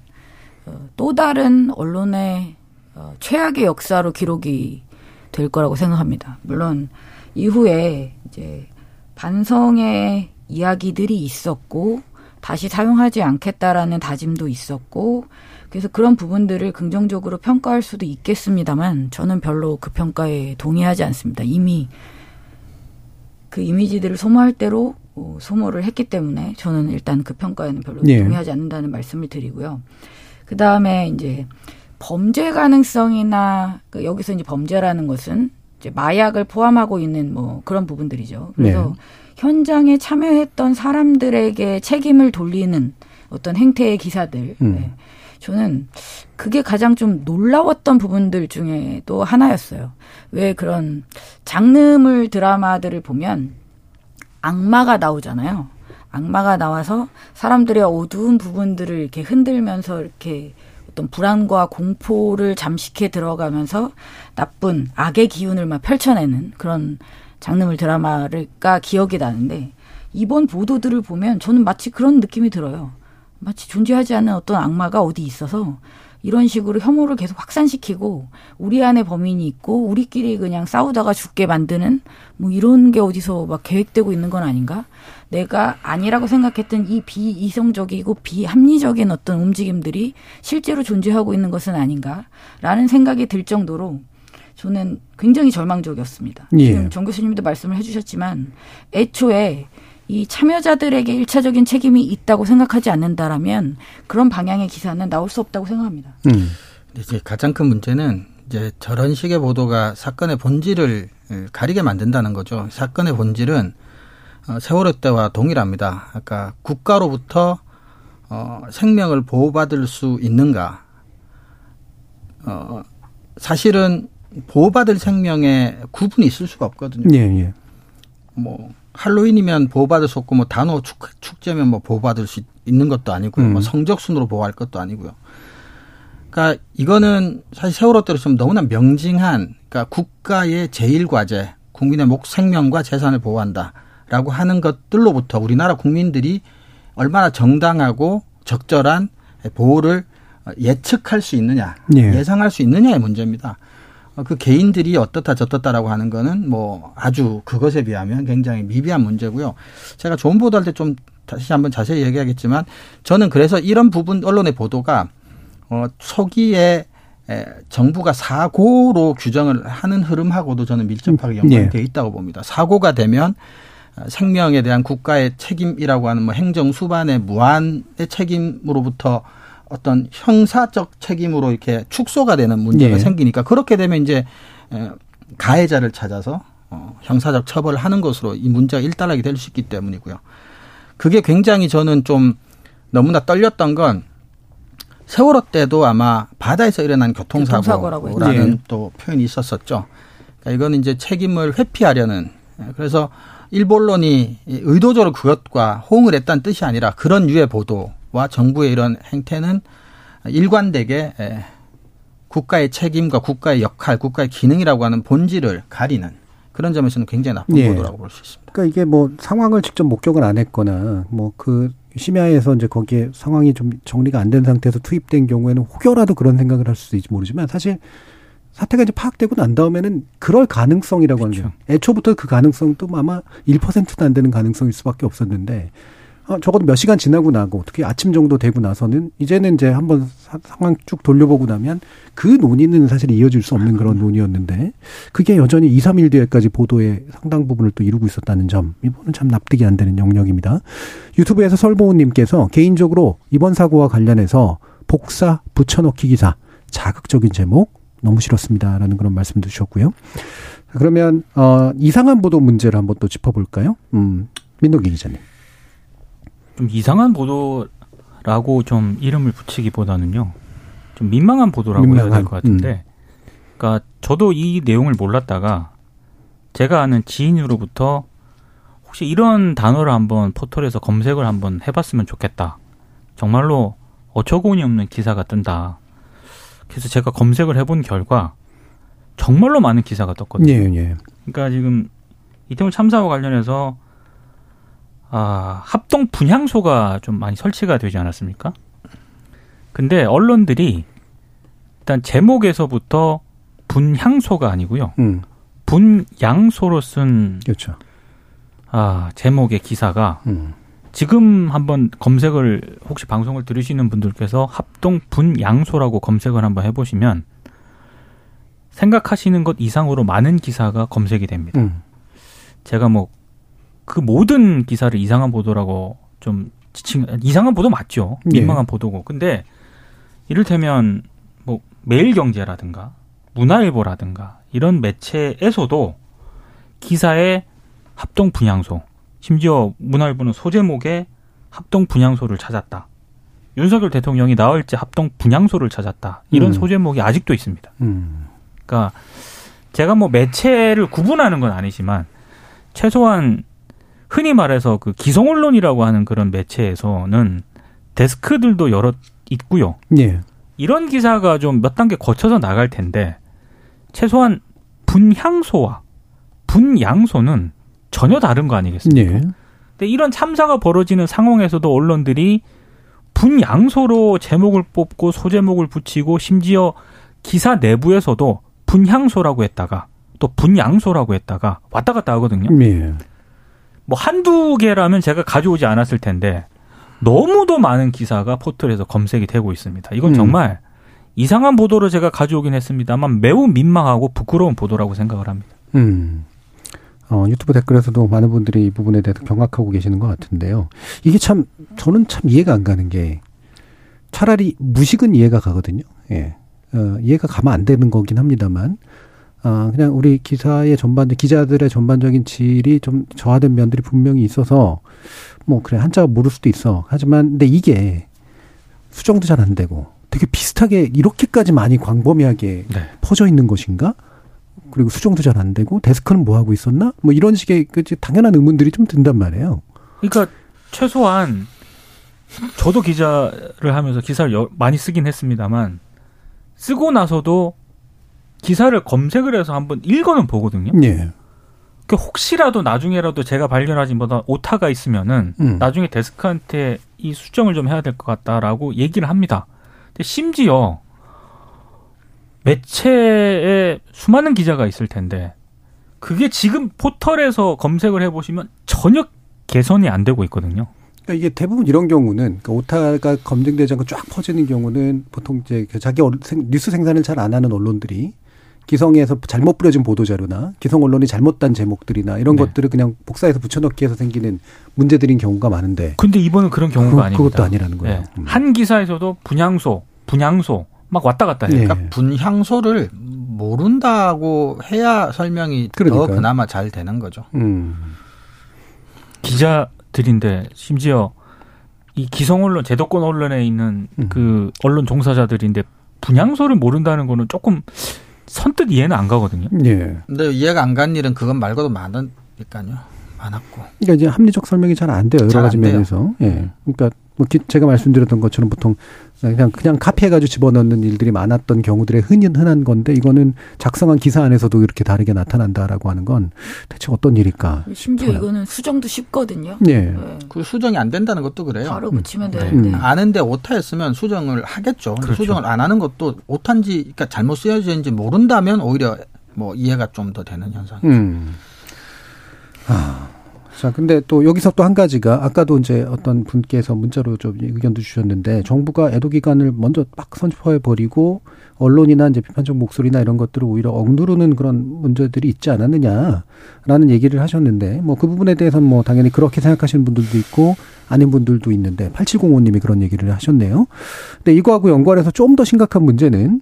어, 또 다른 언론의 어, 최악의 역사로 기록이 될 거라고 생각합니다. 물론 이후에 이제 반성의 이야기들이 있었고 다시 사용하지 않겠다라는 다짐도 있었고 그래서 그런 부분들을 긍정적으로 평가할 수도 있겠습니다만 저는 별로 그 평가에 동의하지 않습니다. 이미 그 이미지들을 소모할 대로 어, 소모를 했기 때문에 저는 일단 그 평가에는 별로 예. 동의하지 않는다는 말씀을 드리고요. 그 다음에 이제 범죄 가능성이나 그 여기서 이제 범죄라는 것은 이제 마약을 포함하고 있는 뭐 그런 부분들이죠. 그래서 네. 현장에 참여했던 사람들에게 책임을 돌리는 어떤 행태의 기사들. 음. 네. 저는 그게 가장 좀 놀라웠던 부분들 중에 또 하나였어요. 왜 그런 장르물 드라마들을 보면 악마가 나오잖아요. 악마가 나와서 사람들의 어두운 부분들을 이렇게 흔들면서 이렇게 어떤 불안과 공포를 잠식해 들어가면서 나쁜 악의 기운을 막 펼쳐내는 그런 장르물 드라마가 기억이 나는데 이번 보도들을 보면 저는 마치 그런 느낌이 들어요. 마치 존재하지 않는 어떤 악마가 어디 있어서 이런 식으로 혐오를 계속 확산시키고 우리 안에 범인이 있고 우리끼리 그냥 싸우다가 죽게 만드는 뭐 이런 게 어디서 막 계획되고 있는 건 아닌가? 내가 아니라고 생각했던 이 비이성적이고 비합리적인 어떤 움직임들이 실제로 존재하고 있는 것은 아닌가라는 생각이 들 정도로 저는 굉장히 절망적이었습니다. 예. 지금 정 교수님도 말씀을 해주셨지만 애초에 이 참여자들에게 일차적인 책임이 있다고 생각하지 않는다라면 그런 방향의 기사는 나올 수 없다고 생각합니다. 음. 근데 이제 가장 큰 문제는 이제 저런 식의 보도가 사건의 본질을 가리게 만든다는 거죠. 사건의 본질은 어, 세월호 때와 동일합니다. 아까 국가로부터 어, 생명을 보호받을 수 있는가? 어, 사실은 보호받을 생명에 구분이 있을 수가 없거든요. 예, 예. 뭐 할로윈이면 보호받을 수 없고 뭐 단오 축, 축제면 뭐 보호받을 수 있는 것도 아니고요. 음. 뭐 성적 순으로 보호할 것도 아니고요. 그러니까 이거는 사실 세월호 때로 좀 너무나 명징한 그러니까 국가의 제일 과제, 국민의 목 생명과 재산을 보호한다라고 하는 것들로부터 우리나라 국민들이 얼마나 정당하고 적절한 보호를 예측할 수 있느냐, 예. 예상할 수 있느냐의 문제입니다. 어, 그 개인들이 어떻다 저떻다라고 하는 거는 뭐 아주 그것에 비하면 굉장히 미비한 문제고요. 제가 좋은 보도할 때 좀 다시 한번 자세히 얘기하겠지만 저는 그래서 이런 부분 언론의 보도가 어 초기에 에, 정부가 사고로 규정을 하는 흐름하고도 저는 밀접하게 음, 예. 연관되어 있다고 봅니다. 사고가 되면 어, 생명에 대한 국가의 책임이라고 하는 뭐 행정 수반의 무한의 책임으로부터 어떤 형사적 책임으로 이렇게 축소가 되는 문제가 예. 생기니까 그렇게 되면 이제 에, 가해자를 찾아서 어, 형사적 처벌을 하는 것으로 이 문제가 일단락이 될 수 있기 때문이고요. 그게 굉장히 저는 좀 너무나 떨렸던 건 세월호 때도 아마 바다에서 일어난 교통사고라는 했죠. 또 표현이 있었었죠. 그러니까 이거는 이제 책임을 회피하려는 예, 그래서 일본론이 의도적으로 그것과 호응을 했다는 뜻이 아니라 그런 유의 보도 와 정부의 이런 행태는 일관되게 에, 국가의 책임과 국가의 역할, 국가의 기능이라고 하는 본질을 가리는 그런 점에서는 굉장히 나쁜 예. 보도라고 볼 수 있습니다. 그러니까 이게 뭐 상황을 직접 목격을 안 했거나 뭐그 심야에서 이제 거기에 상황이 좀 정리가 안 된 상태에서 투입된 경우에는 혹여라도 그런 생각을 할 수도 있지 모르지만 사실 사태가 이제 파악되고 난 다음에는 그럴 가능성이라고 하는 게 그렇죠. 애초부터 그 가능성도 아마 1%도 안 되는 가능성일 수밖에 없었는데 어, 적어도 몇 시간 지나고 나고 특히 아침 정도 되고 나서는 이제는 이제 한번 사- 상황 쭉 돌려보고 나면 그 논의는 사실 이어질 수 없는 그런 논의였는데 그게 여전히 2, 3일 뒤에까지 보도의 상당 부분을 또 이루고 있었다는 점 이거는 참 납득이 안 되는 영역입니다. 유튜브에서 설보은님께서 개인적으로 이번 사고와 관련해서 복사 붙여넣기 기사 자극적인 제목 너무 싫었습니다라는 그런 말씀도 주셨고요. 그러면 어 이상한 보도 문제를 한번 또 짚어볼까요? 음 민동기 기자님. 좀 이상한 보도라고 좀 이름을 붙이기보다는요. 좀 민망한 보도라고 해야 될 민망한, 음. 것 같은데. 그러니까 저도 이 내용을 몰랐다가 제가 아는 지인으로부터 혹시 이런 단어를 한번 포털에서 검색을 한번 해봤으면 좋겠다. 정말로 어처구니 없는 기사가 뜬다. 그래서 제가 검색을 해본 결과 정말로 많은 기사가 떴거든요. 예, 예. 그러니까 지금 이태원 참사와 관련해서 아, 합동 분향소가 좀 많이 설치가 되지 않았습니까? 근데 언론들이 일단 제목에서부터 분향소가 아니고요. 음, 분양소로 쓴 그렇죠. 아, 제목의 기사가 음, 지금 한번 검색을 혹시 방송을 들으시는 분들께서 합동 분양소라고 검색을 한번 해보시면 생각하시는 것 이상으로 많은 기사가 검색이 됩니다. 음, 제가 뭐 그 모든 기사를 이상한 보도라고 좀 지칭 이상한 보도 맞죠. 예. 민망한 보도고. 근데 이를테면 뭐 매일경제라든가 문화일보라든가 이런 매체에서도 기사에 합동 분향소 심지어 문화일보는 소제목에 합동 분향소를 찾았다. 윤석열 대통령이 나흘째 합동 분향소를 찾았다. 이런 음. 소제목이 아직도 있습니다. 음. 그러니까 제가 뭐 매체를 구분하는 건 아니지만 최소한 흔히 말해서 그 기성 언론이라고 하는 그런 매체에서는 데스크들도 여러 있고요. 예. 이런 기사가 좀 몇 단계 거쳐서 나갈 텐데 최소한 분향소와 분양소는 전혀 다른 거 아니겠습니까? 예. 근데 이런 참사가 벌어지는 상황에서도 언론들이 분양소로 제목을 뽑고 소제목을 붙이고 심지어 기사 내부에서도 분향소라고 했다가 또 분양소라고 했다가 왔다 갔다 하거든요. 예. 뭐 한두 개라면 제가 가져오지 않았을 텐데 너무도 많은 기사가 포털에서 검색이 되고 있습니다. 이건 음. 정말 이상한 보도를 제가 가져오긴 했습니다만 매우 민망하고 부끄러운 보도라고 생각을 합니다. 음. 어, 유튜브 댓글에서도 많은 분들이 이 부분에 대해서 경악하고 계시는 것 같은데요. 이게 참, 저는 참 이해가 안 가는 게 차라리 무식은 이해가 가거든요. 예. 어, 이해가 가면 안 되는 거긴 합니다만, 아, 그냥 우리 기사의 전반, 기자들의 전반적인 질이 좀 저하된 면들이 분명히 있어서, 뭐, 그래, 한자가 모를 수도 있어. 하지만, 근데 이게 수정도 잘 안 되고, 되게 비슷하게 이렇게까지 많이 광범위하게 네. 퍼져 있는 것인가? 그리고 수정도 잘 안 되고 데스크는 뭐 하고 있었나? 뭐 이런 식의 그 당연한 의문들이 좀 든단 말이에요. 그러니까 최소한 저도 기자를 하면서 기사를 여- 많이 쓰긴 했습니다만 쓰고 나서도 기사를 검색을 해서 한번 읽어는 보거든요. 예. 그 혹시라도 나중에라도 제가 발견하지 못한 오타가 있으면은 음. 나중에 데스크한테 이 수정을 좀 해야 될 것 같다라고 얘기를 합니다. 근데 심지어 매체에 수많은 기자가 있을 텐데 그게 지금 포털에서 검색을 해보시면 전혀 개선이 안 되고 있거든요. 그러니까 이게 대부분 이런 경우는 그러니까 오타가 검증되지 않고 쫙 퍼지는 경우는 보통 이제 그 자기 뉴스 생산을 잘 안 하는 언론들이 기성에서 잘못 뿌려진 보도 자료나 기성 언론이 잘못 단 제목들이나 이런 네. 것들을 그냥 복사해서 붙여넣기 해서 생기는 문제들인 경우가 많은데 근데 이번은 그런 경우가 그거- 아닙니다. 그것도 아니라는 거예요. 네. 음. 한 기사에서도 분향소, 분향소 막 왔다 갔다 해요. 예. 그러니까 분향소를 모른다고 해야 설명이 그러니까요. 더 그나마 잘 되는 거죠. 음. 기자들인데 심지어 이 기성 언론, 제도권 언론에 있는 음. 그 언론 종사자들인데 분향소를 모른다는 거는 조금 선뜻 이해는 안 가거든요. 예. 근데 이해가 안 간 일은 그건 말고도 많으니까요. 많았고. 그러니까 이제 합리적 설명이 잘 안 돼요. 여러 가지 돼요. 면에서. 예. 그러니까 뭐 기- 제가 말씀드렸던 것처럼 보통 그냥 그냥 카피해가지고 집어넣는 일들이 많았던 경우들의 흔히 흔한 건데 이거는 작성한 기사 안에서도 이렇게 다르게 나타난다라고 하는 건 대체 어떤 일일까? 심지어 싶어요. 이거는 수정도 쉽거든요. 예. 네. 그 수정이 안 된다는 것도 그래요. 바로 붙이면 네. 되는데. 음. 아는데 오타였으면 수정을 하겠죠. 그렇죠. 수정을 안 하는 것도 오타인지, 그러니까 잘못 쓰여진지 모른다면 오히려 뭐 이해가 좀 더 되는 현상. 음. 아. 자, 근데 또 여기서 또 한 가지가 아까도 이제 어떤 분께서 문자로 좀 의견도 주셨는데 정부가 애도 기간을 먼저 막 선포해 버리고 언론이나 이제 비판적 목소리나 이런 것들을 오히려 억누르는 그런 문제들이 있지 않았느냐라는 얘기를 하셨는데 뭐 그 부분에 대해서는 뭐 당연히 그렇게 생각하시는 분들도 있고 아닌 분들도 있는데 8705님이 그런 얘기를 하셨네요. 근데 이거하고 연관해서 좀 더 심각한 문제는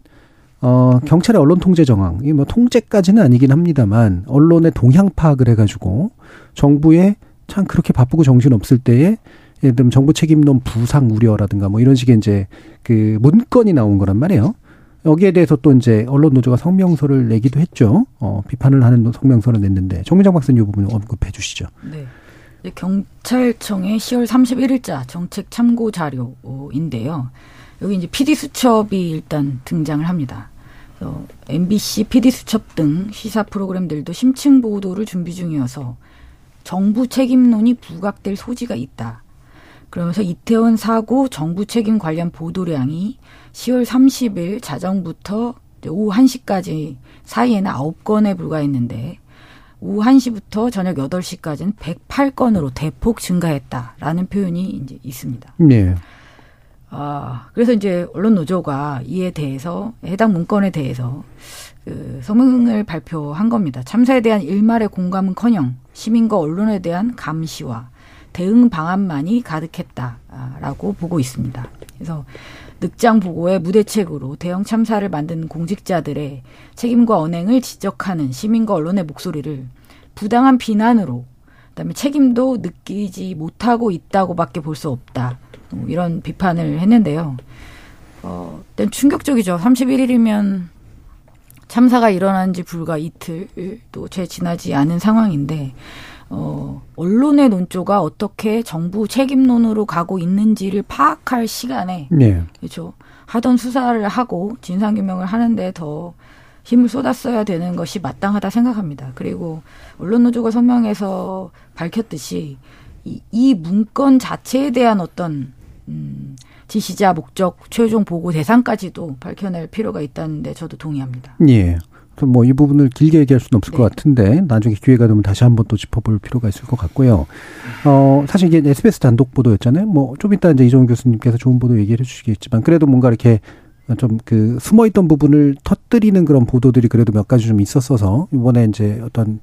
어, 경찰의 언론 통제 정황, 이뭐 통제까지는 아니긴 합니다만, 언론의 동향 파악을 해가지고, 정부에 참 그렇게 바쁘고 정신 없을 때에, 예를 들면 정부 책임론 부상 우려라든가 뭐 이런 식의 이제 그 문건이 나온 거란 말이에요. 여기에 대해서 또 이제 언론 노조가 성명서를 내기도 했죠. 어, 비판을 하는 성명서를 냈는데, 정민정 박사님 이 부분 언급해 주시죠. 네. 경찰청의 10월 31일자 정책 참고 자료인데요. 여기 이제 PD 수첩이 일단 등장을 합니다. 그래서 MBC PD 수첩 등 시사 프로그램들도 심층 보도를 준비 중이어서 정부 책임론이 부각될 소지가 있다. 그러면서 이태원 사고 정부 책임 관련 보도량이 10월 30일 자정부터 오후 1시까지 사이에는 9건에 불과했는데 오후 1시부터 저녁 8시까지는 108건으로 대폭 증가했다라는 표현이 이제 있습니다. 예. 아, 그래서 이제 언론 노조가 이에 대해서 해당 문건에 대해서 그 성명을 발표한 겁니다. 참사에 대한 일말의 공감은커녕 시민과 언론에 대한 감시와 대응 방안만이 가득했다라고 보고 있습니다. 그래서 늑장 보고의 무대책으로 대형 참사를 만든 공직자들의 책임과 언행을 지적하는 시민과 언론의 목소리를 부당한 비난으로 그다음에 책임도 느끼지 못하고 있다고밖에 볼 수 없다. 뭐 이런 비판을 했는데요. 어, 일단 충격적이죠. 31일이면 참사가 일어난 지 불과 이틀도 채 지나지 않은 상황인데 어, 언론의 논조가 어떻게 정부 책임론으로 가고 있는지를 파악할 시간에 네. 그렇죠. 하던 수사를 하고 진상규명을 하는데 더 힘을 쏟았어야 되는 것이 마땅하다 생각합니다. 그리고 언론노조가 성명에서 밝혔듯이 이, 이 문건 자체에 대한 어떤 음, 지시자 목적 최종 보고 대상까지도 밝혀낼 필요가 있다는데 저도 동의합니다. 예. 뭐이 부분을 길게 얘기할 수는 없을 네. 것 같은데 나중에 기회가 되면 다시 한번 또 짚어볼 필요가 있을 것 같고요. 어 사실 이게 SBS 단독 보도였잖아요. 뭐 좀 이따 이제 이종훈 교수님께서 좋은 보도 얘기를 해주시겠지만 그래도 뭔가 이렇게 좀 그 숨어 있던 부분을 터뜨리는 그런 보도들이 그래도 몇 가지 좀 있었어서 이번에 이제 어떤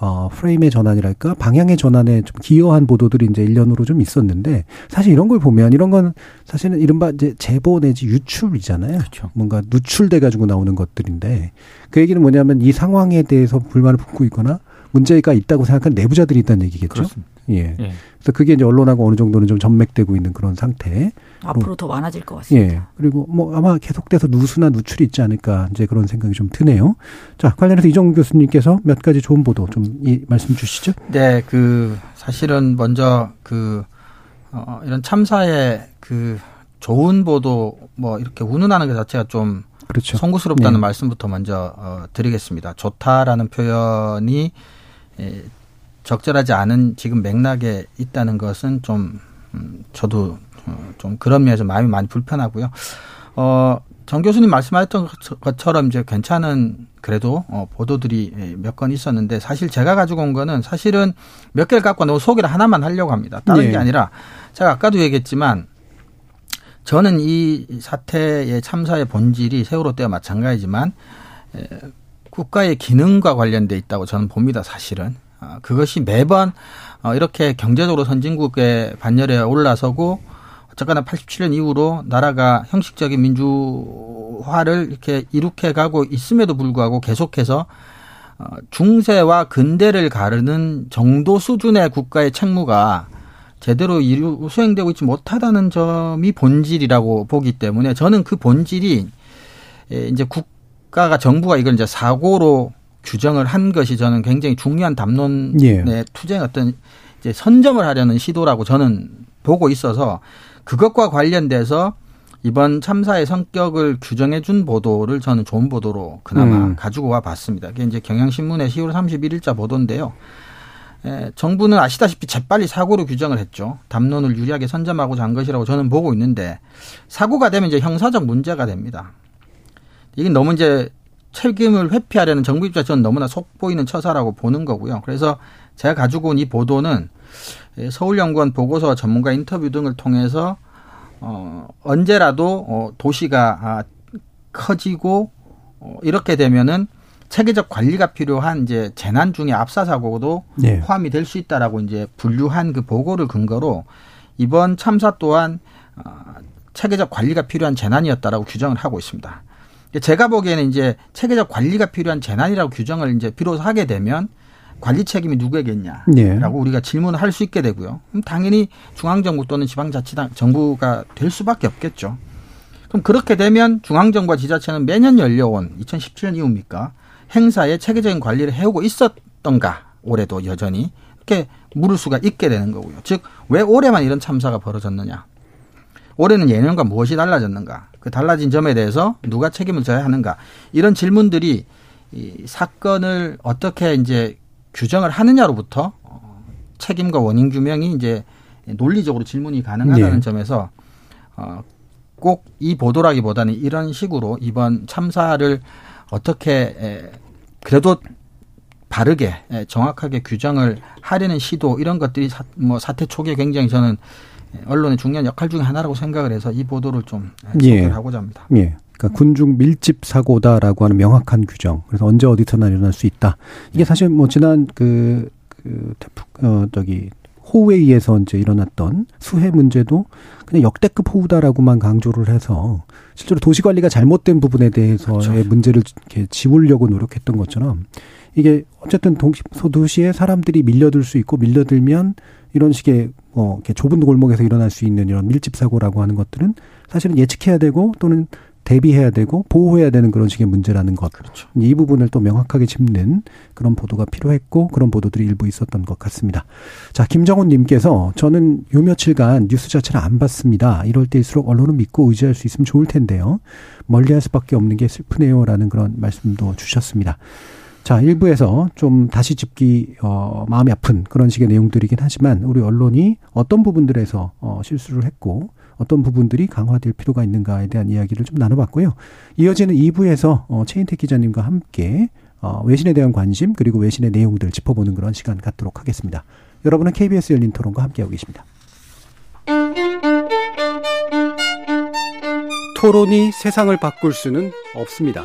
어 프레임의 전환이랄까 방향의 전환에 좀 기여한 보도들이 이제 일련으로 좀 있었는데 사실 이런 걸 보면 이런 건 사실은 이른바 이제 제보 내지 유출이잖아요. 그렇죠. 뭔가 누출돼 가지고 나오는 것들인데 그 얘기는 뭐냐면 이 상황에 대해서 불만을 품고 있거나 문제가 있다고 생각하는 내부자들이 있다는 얘기겠죠. 그렇습니다. 예. 예. 그래서 그게 이제 언론하고 어느 정도는 좀 전맥되고 있는 그런 상태. 앞으로 더 많아질 것 같습니다. 예. 그리고 뭐 아마 계속돼서 누수나 누출이 있지 않을까 이제 그런 생각이 좀 드네요. 자, 관련해서 이정 교수님께서 몇 가지 좋은 보도 좀 이 말씀 주시죠. 네, 그 사실은 먼저 그 어, 이런 참사의 그 좋은 보도 뭐 이렇게 운운하는 것 자체가 좀 그렇죠. 송구스럽다는 네. 말씀부터 먼저 어, 드리겠습니다. 좋다라는 표현이 에, 적절하지 않은 지금 맥락에 있다는 것은 좀 음, 저도 어, 좀 그런 면에서 마음이 많이 불편하고요. 어, 정 교수님 말씀하셨던 것- 것처럼 이제 괜찮은 그래도 어, 보도들이 몇 건 있었는데 사실 제가 가지고 온 거는 사실은 몇 개를 갖고 너무 소개를 하나만 하려고 합니다. 다른 예. 게 아니라 제가 아까도 얘기했지만 저는 이 사태의 참사의 본질이 세월호 때와 마찬가지지만 에, 국가의 기능과 관련돼 있다고 저는 봅니다. 사실은 아, 그것이 매번 어, 이렇게 경제적으로 선진국의 반열에 올라서고 어쨌거나 87년 이후로 나라가 형식적인 민주화를 이렇게 이룩해 가고 있음에도 불구하고 계속해서 어, 중세와 근대를 가르는 정도 수준의 국가의 책무가 제대로 이루 수행되고 있지 못하다는 점이 본질이라고 보기 때문에 저는 그 본질이 에, 이제 국가가 정부가 이걸 이제 사고로 규정을 한 것이 저는 굉장히 중요한 담론의 예. 투쟁 어떤 이제 선점을 하려는 시도라고 저는 보고 있어서 그것과 관련돼서 이번 참사의 성격을 규정해 준 보도를 저는 좋은 보도로 그나마 음. 가지고 와 봤습니다. 그게 이제 경향신문의 10월 31일자 보도인데요. 에, 정부는 아시다시피 재빨리 사고로 규정을 했죠. 담론을 유리하게 선점하고자 한 것이라고 저는 보고 있는데 사고가 되면 이제 형사적 문제가 됩니다. 이게 너무 이제 책임을 회피하려는 정부 입장에서 저는 너무나 속보이는 처사라고 보는 거고요. 그래서 제가 가지고 온 이 보도는 에, 서울연구원 보고서와 전문가 인터뷰 등을 통해서 어, 언제라도 어, 도시가 아, 커지고 어, 이렇게 되면은 체계적 관리가 필요한 이제 재난 중에 압사 사고도 예. 포함이 될 수 있다라고 이제 분류한 그 보고를 근거로 이번 참사 또한 어, 체계적 관리가 필요한 재난이었다라고 규정을 하고 있습니다. 제가 보기에는 이제 체계적 관리가 필요한 재난이라고 규정을 이제 비로소 하게 되면 관리 책임이 누구에게냐라고 예. 우리가 질문을 할 수 있게 되고요. 그럼 당연히 중앙정부 또는 지방자치당 정부가 될 수밖에 없겠죠. 그럼 그렇게 되면 중앙정부와 지자체는 매년 열려온 2017년 이후입니까? 행사의 체계적인 관리를 해오고 있었던가 올해도 여전히 이렇게 물을 수가 있게 되는 거고요. 즉 왜 올해만 이런 참사가 벌어졌느냐? 올해는 예년과 무엇이 달라졌는가? 그 달라진 점에 대해서 누가 책임을 져야 하는가? 이런 질문들이 이 사건을 어떻게 이제 규정을 하느냐로부터 어, 책임과 원인 규명이 이제 논리적으로 질문이 가능하다는 네. 점에서 어, 꼭 이 보도라기보다는 이런 식으로 이번 참사를 어떻게 에, 그래도 바르게 에, 정확하게 규정을 하려는 시도 이런 것들이 사, 뭐 사태 초기에 굉장히 저는 언론의 중요한 역할 중에 하나라고 생각을 해서 이 보도를 좀 예. 소개를 하고자 합니다. 예. 그러니까 군중 밀집 사고다라고 하는 명확한 규정. 그래서 언제 어디서나 일어날 수 있다. 이게 사실 뭐 지난 그, 그 태풍 어 저기 호우에 의해서 이제 일어났던 수해 문제도 그냥 역대급 호우다라고만 강조를 해서 실제로 도시 관리가 잘못된 부분에 대해서의 그렇죠. 문제를 이렇게 지우려고 노력했던 것처럼 이게 어쨌든 동시 소도시에 사람들이 밀려들 수 있고 밀려들면 이런 식의 뭐 이렇게 좁은 골목에서 일어날 수 있는 이런 밀집 사고라고 하는 것들은 사실은 예측해야 되고 또는 대비해야 되고 보호해야 되는 그런 식의 문제라는 것. 그렇죠. 이 부분을 또 명확하게 짚는 그런 보도가 필요했고 그런 보도들이 일부 있었던 것 같습니다. 자, 김정훈 님께서 저는 요 며칠간 뉴스 자체를 안 봤습니다. 이럴 때일수록 언론은 믿고 의지할 수 있으면 좋을 텐데요. 멀리 할 수밖에 없는 게 슬프네요라는 그런 말씀도 주셨습니다. 자, 일부에서 좀 다시 짚기, 어, 마음이 아픈 그런 식의 내용들이긴 하지만 우리 언론이 어떤 부분들에서 어, 실수를 했고 어떤 부분들이 강화될 필요가 있는가에 대한 이야기를 좀 나눠봤고요. 이어지는 2부에서 어, 최인택 기자님과 함께 어, 외신에 대한 관심 그리고 외신의 내용들 짚어보는 그런 시간 갖도록 하겠습니다. 여러분은 KBS 열린 토론과 함께하고 계십니다. 토론이 세상을 바꿀 수는 없습니다.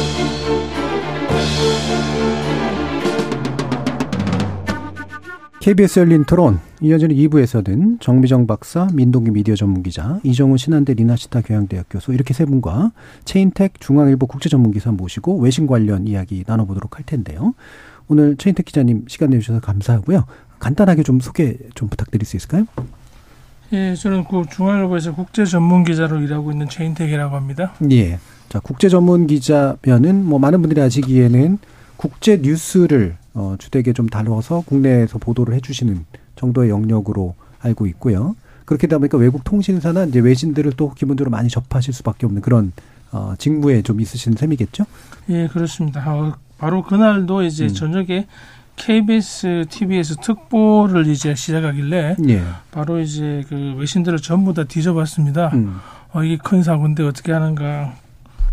KBS 열린 토론 이어지는 2부에서는 정미정 박사, 민동기 미디어 전문기자, 이정우 신한대 리나시타 교양대학 교수 이렇게 세 분과 최인택 중앙일보 국제전문기사 모시고 외신 관련 이야기 나눠보도록 할 텐데요. 오늘 최인택 기자님 시간 내주셔서 감사하고요. 간단하게 좀 소개 좀 부탁드릴 수 있을까요? 예, 저는 그 중앙일보에서 국제 전문 기자로 일하고 있는 최인택이라고 합니다. 예. 자, 국제 전문 기자면은 뭐 많은 분들이 아시기에는 국제 뉴스를 어, 주되게 좀 다뤄서 국내에서 보도를 해주시는 정도의 영역으로 알고 있고요. 그렇게 되다 보니까 외국 통신사나 이제 외신들을 또 기본적으로 많이 접하실 수밖에 없는 그런 어, 직무에 좀 있으신 셈이겠죠? 예, 그렇습니다. 어, 바로 그날도 이제 음. 저녁에 KBS TV에서 특보를 이제 시작하길래 예. 바로 이제 그 외신들을 전부 다 뒤져봤습니다. 음. 어, 이게 큰 사고인데 어떻게 하는가.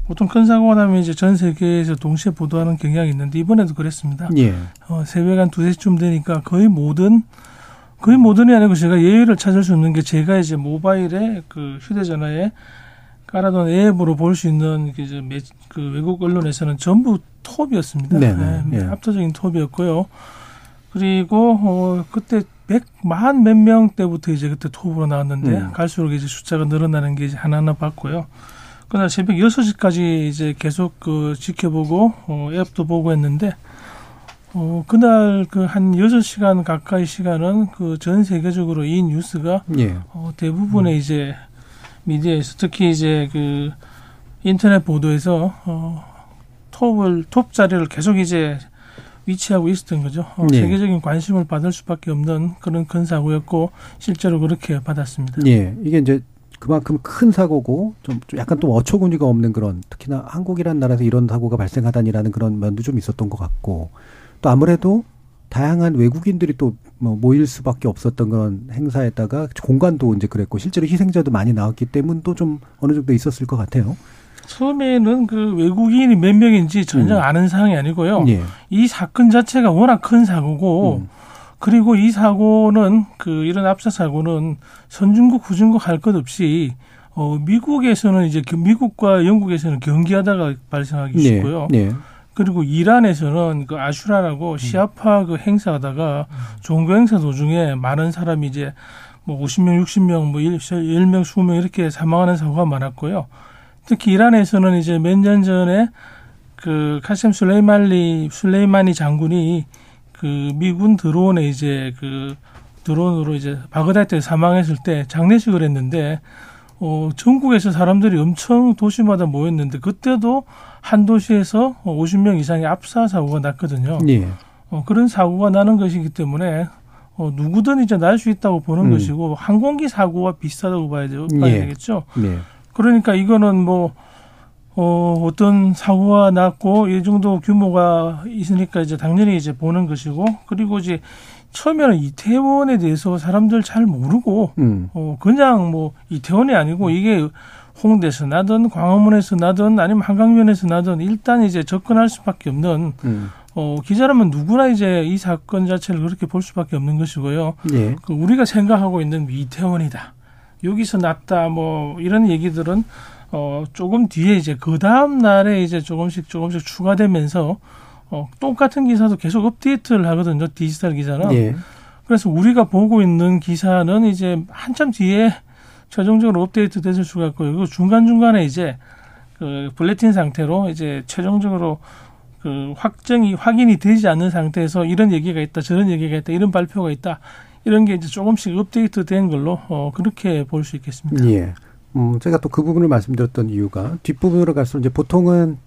보통 큰 사고가 나면 이제 전 세계에서 동시에 보도하는 경향이 있는데 이번에도 그랬습니다. 예. 어, 새벽 한 두세 시쯤 되니까 거의 모든 거의 모든이 아니고 제가 예외를 찾을 수 없는 게 제가 이제 모바일에 그 휴대전화에 깔아둔 앱으로 볼 수 있는 그, 이제 매, 그 외국 언론에서는 전부 톱이었습니다. 네네, 예. 압도적인 톱이었고요. 그리고 어, 그때 백만 몇 명 때부터 이제 그때 톱으로 나왔는데 음. 갈수록 이제 숫자가 늘어나는 게 이제 하나하나 봤고요. 그날 새벽 6시까지 이제 계속 그 지켜보고 어, 앱도 보고 했는데 어, 그날 그한 6시간 가까이 시간은 그 전 세계적으로 이 뉴스가 예. 어, 대부분의 이제 미디어에서 특히 이제 그 인터넷 보도에서 어, 톱을 톱 자리를 계속 이제 위치하고 있었던 거죠. 어, 예. 세계적인 관심을 받을 수밖에 없는 그런 큰 사고였고 실제로 그렇게 받았습니다. 예. 이게 이제 그만큼 큰 사고고 좀, 좀 약간 또 어처구니가 없는 그런 특히나 한국이라는 나라에서 이런 사고가 발생하다니라는 그런 면도 좀 있었던 것 같고 또 아무래도 다양한 외국인들이 또 뭐 모일 수밖에 없었던 그런 행사에다가 공간도 이제 그랬고 실제로 희생자도 많이 나왔기 때문 또좀 어느 정도 있었을 것 같아요. 처음에는 그 외국인이 몇 명인지 전혀 음. 아는 상황이 아니고요. 예. 이 사건 자체가 워낙 큰 사고고 음. 그리고 이 사고는 그 이런 압사 사고는 선진국 후진국 할 것 없이 어 미국에서는 이제 겨- 미국과 영국에서는 경기하다가 발생하기 네. 쉽고요. 네. 그리고 이란에서는 그 아슈라라고 시아파 그 행사하다가 종교 행사 도중에 많은 사람이 이제 뭐 50명, 60명, 뭐 10명, 20명 이렇게 사망하는 사고가 많았고요. 특히 이란에서는 이제 몇 년 전에 그 카셈 술레이말리 술레이마니 장군이 그 미군 드론에 이제 그 드론으로 이제 바그다드에 사망했을 때 장례식을 했는데 어 전국에서 사람들이 엄청 도시마다 모였는데 그때도 한 도시에서 50명 이상의 압사 사고가 났거든요. 예. 어, 그런 사고가 나는 것이기 때문에 어, 누구든 이제 날 수 있다고 보는 음. 것이고 항공기 사고와 비슷하다고 봐야, 되, 봐야 예. 되겠죠. 네. 그러니까 이거는 뭐 어, 어떤 사고가 났고 이 정도 규모가 있으니까 이제 당연히 이제 보는 것이고 그리고 이제 처음에는 이태원에 대해서 사람들 잘 모르고 음. 어, 그냥 뭐 이태원이 아니고 이게 홍대에서 나든 광화문에서 나든 아니면 한강변에서 나든 일단 이제 접근할 수밖에 없는 음. 어, 기자라면 누구나 이제 이 사건 자체를 그렇게 볼 수밖에 없는 것이고요. 예. 그 우리가 생각하고 있는 이태원이다. 여기서 났다. 뭐 이런 얘기들은 어 조금 뒤에 이제 그 다음 날에 이제 조금씩 조금씩 추가되면서 어 똑같은 기사도 계속 업데이트를 하거든요. 디지털 기사는. 예. 그래서 우리가 보고 있는 기사는 이제 한참 뒤에 최종적으로 업데이트 됐을 수가 있고요. 그리고 중간중간에 이제 그 블레틴 상태로 이제 최종적으로 그 확정이 확인이 되지 않는 상태에서 이런 얘기가 있다, 저런 얘기가 있다, 이런 발표가 있다. 이런 게 이제 조금씩 업데이트 된 걸로 어 그렇게 볼 수 있겠습니다. 예. 음, 제가 또 그 부분을 말씀드렸던 이유가 뒷부분으로 갈수록 이제 보통은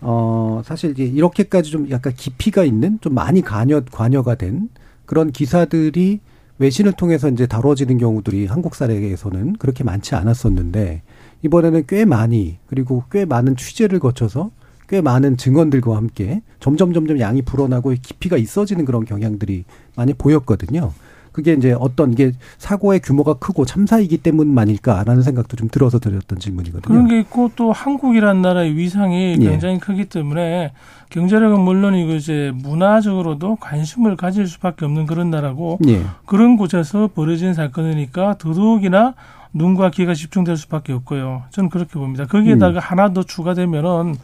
어, 사실 이제 이렇게까지 좀 약간 깊이가 있는 좀 많이 관여, 관여가 된 그런 기사들이 외신을 통해서 이제 다뤄지는 경우들이 한국 사례에서는 그렇게 많지 않았었는데 이번에는 꽤 많이 그리고 꽤 많은 취재를 거쳐서 꽤 많은 증언들과 함께 점점 점점 양이 불어나고 깊이가 있어지는 그런 경향들이 많이 보였거든요. 그게 이제 어떤 이게 사고의 규모가 크고 참사이기 때문만일까라는 생각도 좀 들어서 드렸던 질문이거든요. 그런 게 있고 또 한국이라는 나라의 위상이 예. 굉장히 크기 때문에 경제력은 물론이고 이제 문화적으로도 관심을 가질 수밖에 없는 그런 나라고 예. 그런 곳에서 벌어진 사건이니까 더더욱이나 눈과 귀가 집중될 수밖에 없고요. 저는 그렇게 봅니다. 거기에다가 하나 더 추가되면은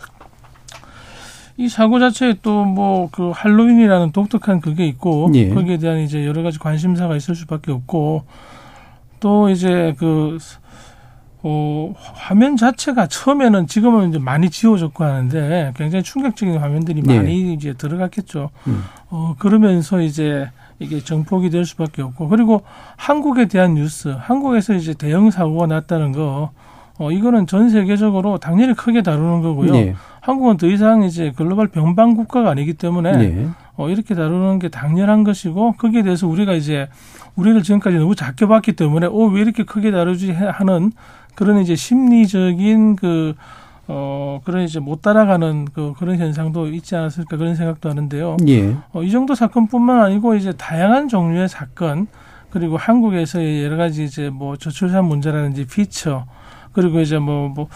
이 사고 자체에 또 뭐 그 할로윈이라는 독특한 그게 있고 예. 거기에 대한 이제 여러 가지 관심사가 있을 수밖에 없고 또 이제 그 어, 화면 자체가 처음에는 지금은 이제 많이 지워졌고 하는데 굉장히 충격적인 화면들이 예. 많이 이제 들어갔겠죠. 음. 어, 그러면서 이제 이게 정폭이 될 수밖에 없고 그리고 한국에 대한 뉴스, 한국에서 이제 대형 사고가 났다는 거, 어, 이거는 전 세계적으로 당연히 크게 다루는 거고요. 예. 한국은 더 이상 이제 글로벌 병방 국가가 아니기 때문에 예. 어, 이렇게 다루는 게 당연한 것이고 거기에 대해서 우리가 이제 우리를 지금까지 너무 작게 봤기 때문에 어, 왜 이렇게 크게 다루지 하는 그런 이제 심리적인 그 어, 그런 이제 못 따라가는 그 그런 현상도 있지 않았을까 그런 생각도 하는데요. 예. 어, 이 정도 사건뿐만 아니고 이제 다양한 종류의 사건 그리고 한국에서의 여러 가지 이제 뭐 저출산 문제라든지 피처 그리고 이제 뭐 뭐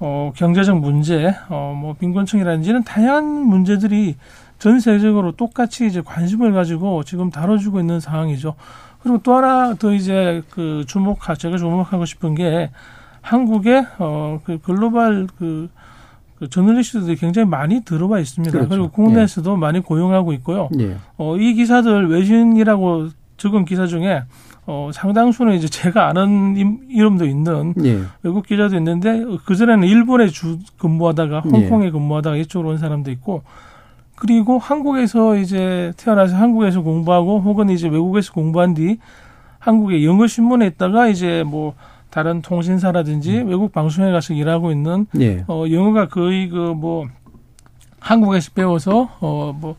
어, 경제적 문제, 어, 뭐 빈곤층이라든지 이런 다양한 문제들이 전 세계적으로 똑같이 이제 관심을 가지고 지금 다뤄주고 있는 상황이죠. 그리고 또 하나 더 이제 그 주목하 제가 주목하고 싶은 게 한국의 어 그 글로벌 그, 그 저널리스트들이 굉장히 많이 들어와 있습니다. 그렇죠. 그리고 국내에서도 많이 고용하고 있고요. 예. 어, 이 기사들 외신이라고 적은 기사 중에 어, 상당수는 이제 제가 아는 임- 이름도 있는 예. 외국 기자도 있는데 그 전에는 일본에 주 근무하다가 예. 홍콩에 근무하다가 이쪽으로 온 사람도 있고 그리고 한국에서 이제 태어나서 한국에서 공부하고 혹은 이제 외국에서 공부한 뒤 한국의 영어 신문에 있다가 이제 뭐 다른 통신사라든지 음. 외국 방송에 가서 일하고 있는 예. 어 영어가 거의 그 뭐 한국에서 배워서 어뭐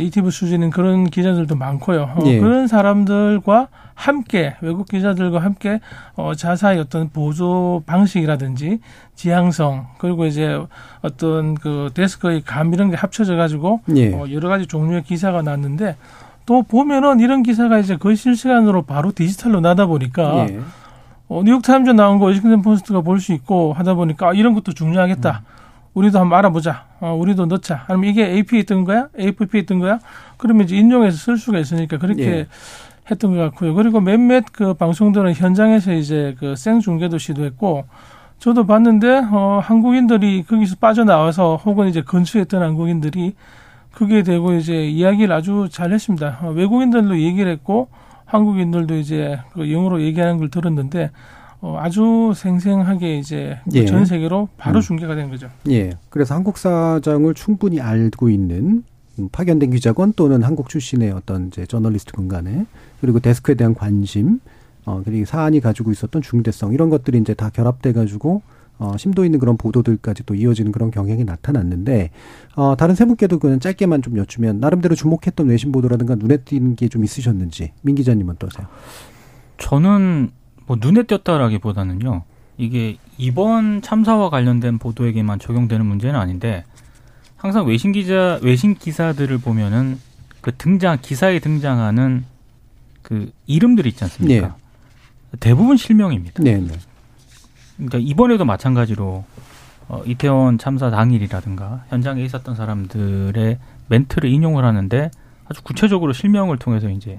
native 수준인 그런 기자들도 많고요. 어, 예. 그런 사람들과 함께 외국 기자들과 함께 어 자사의 어떤 보도 방식이라든지 지향성 그리고 이제 어떤 그 데스크의 감 이런 게 합쳐져 가지고 예. 어 여러 가지 종류의 기사가 났는데 또 보면은 이런 기사가 이제 거의 실시간으로 바로 디지털로 나다 보니까 예. 어, 뉴욕타임즈 나온 거 워싱턴 포스트가 볼 수 있고 하다 보니까 아, 이런 것도 중요하겠다. 우리도 한번 알아보자. 어, 우리도 넣자. 아니면 이게 AP에 있던 거야? AP에 있던 거야? 그러면 이제 인용해서 쓸 수가 있으니까 그렇게 예. 했던 것 같고요. 그리고 몇몇 그 방송들은 현장에서 이제 그 생중계도 시도했고 저도 봤는데 어, 한국인들이 거기서 빠져나와서 혹은 이제 근처에 있던 한국인들이 그게 되고 이제 이야기를 아주 잘 했습니다. 어, 외국인들도 얘기를 했고 한국인들도 이제 그 영어로 얘기하는 걸 들었는데 어, 아주 생생하게 이제 예. 전 세계로 바로 음. 중계가 된 거죠. 예. 그래서 한국 사정을 충분히 알고 있는 음, 파견된 기자건 또는 한국 출신의 어떤 이제 저널리스트군 간에 그리고 데스크에 대한 관심, 어, 그리고 사안이 가지고 있었던 중대성 이런 것들이 이제 다 결합돼 가지고 어, 심도 있는 그런 보도들까지 또 이어지는 그런 경향이 나타났는데 어, 다른 세 분께도 그냥 짧게만 좀 여쭈면 나름대로 주목했던 외신 보도라든가 눈에 띄는 게 좀 있으셨는지 민 기자님은 어떠세요? 저는 뭐 눈에 띄었다라기보다는요. 이게 이번 참사와 관련된 보도에게만 적용되는 문제는 아닌데 항상 외신 기자 외신 기사들을 보면은 그 등장 기사에 등장하는 그 이름들이 있지 않습니까? 대부분 실명입니다. 네, 네. 그러니까 이번에도 마찬가지로 어, 이태원 참사 당일이라든가 현장에 있었던 사람들의 멘트를 인용을 하는데 아주 구체적으로 실명을 통해서 이제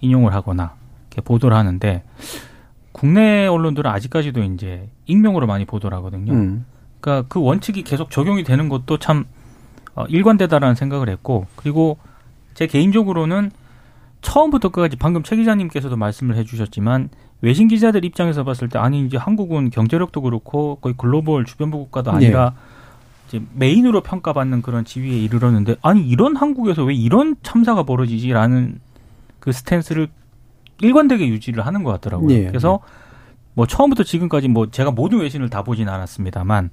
인용을 하거나 이렇게 보도를 하는데 국내 언론들은 아직까지도 이제 익명으로 많이 보도를 하거든요. 음. 그러니까 그 원칙이 계속 적용이 되는 것도 참 어, 일관되다라는 생각을 했고 그리고 제 개인적으로는 처음부터 끝까지 방금 최 기자님께서도 말씀을 해주셨지만 외신 기자들 입장에서 봤을 때 아니 이제 한국은 경제력도 그렇고 거의 글로벌 주변부 국가도 아니라 이제 메인으로 평가받는 그런 지위에 이르렀는데 아니 이런 한국에서 왜 이런 참사가 벌어지지라는 그 스탠스를 일관되게 유지를 하는 것 같더라고요. 예. 그래서 뭐 처음부터 지금까지 뭐 제가 모든 외신을 다 보진 않았습니다만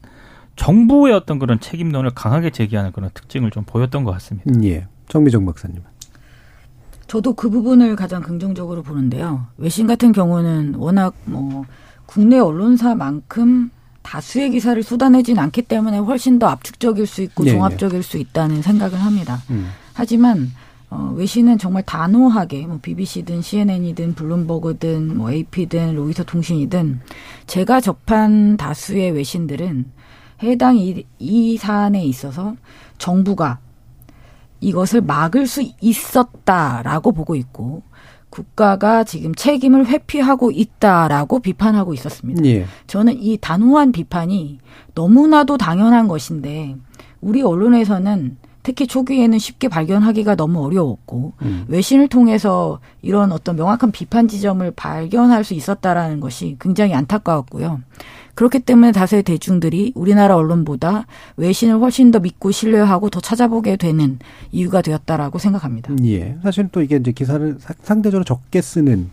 정부의 어떤 그런 책임론을 강하게 제기하는 그런 특징을 좀 보였던 것 같습니다. 음, 예. 정미정 박사님. 저도 그 부분을 가장 긍정적으로 보는데요. 외신 같은 경우는 워낙 뭐 국내 언론사만큼 다수의 기사를 쏟아내진 않기 때문에 훨씬 더 압축적일 수 있고 네, 종합적일 수 있다는 생각을 합니다. 음. 하지만 어, 외신은 정말 단호하게 뭐 BBC든 CNN이든 블룸버그든 뭐 AP든 로이터 통신이든 제가 접한 다수의 외신들은 해당 이, 이 사안에 있어서 정부가 이것을 막을 수 있었다라고 보고 있고 국가가 지금 책임을 회피하고 있다라고 비판하고 있었습니다. 예. 저는 이 단호한 비판이 너무나도 당연한 것인데 우리 언론에서는 특히 초기에는 쉽게 발견하기가 너무 어려웠고 음. 외신을 통해서 이런 어떤 명확한 비판 지점을 발견할 수 있었다라는 것이 굉장히 안타까웠고요. 그렇기 때문에 다수의 대중들이 우리나라 언론보다 외신을 훨씬 더 믿고 신뢰하고 더 찾아보게 되는 이유가 되었다라고 생각합니다. 예. 사실 또 이게 이제 기사를 사- 상대적으로 적게 쓰는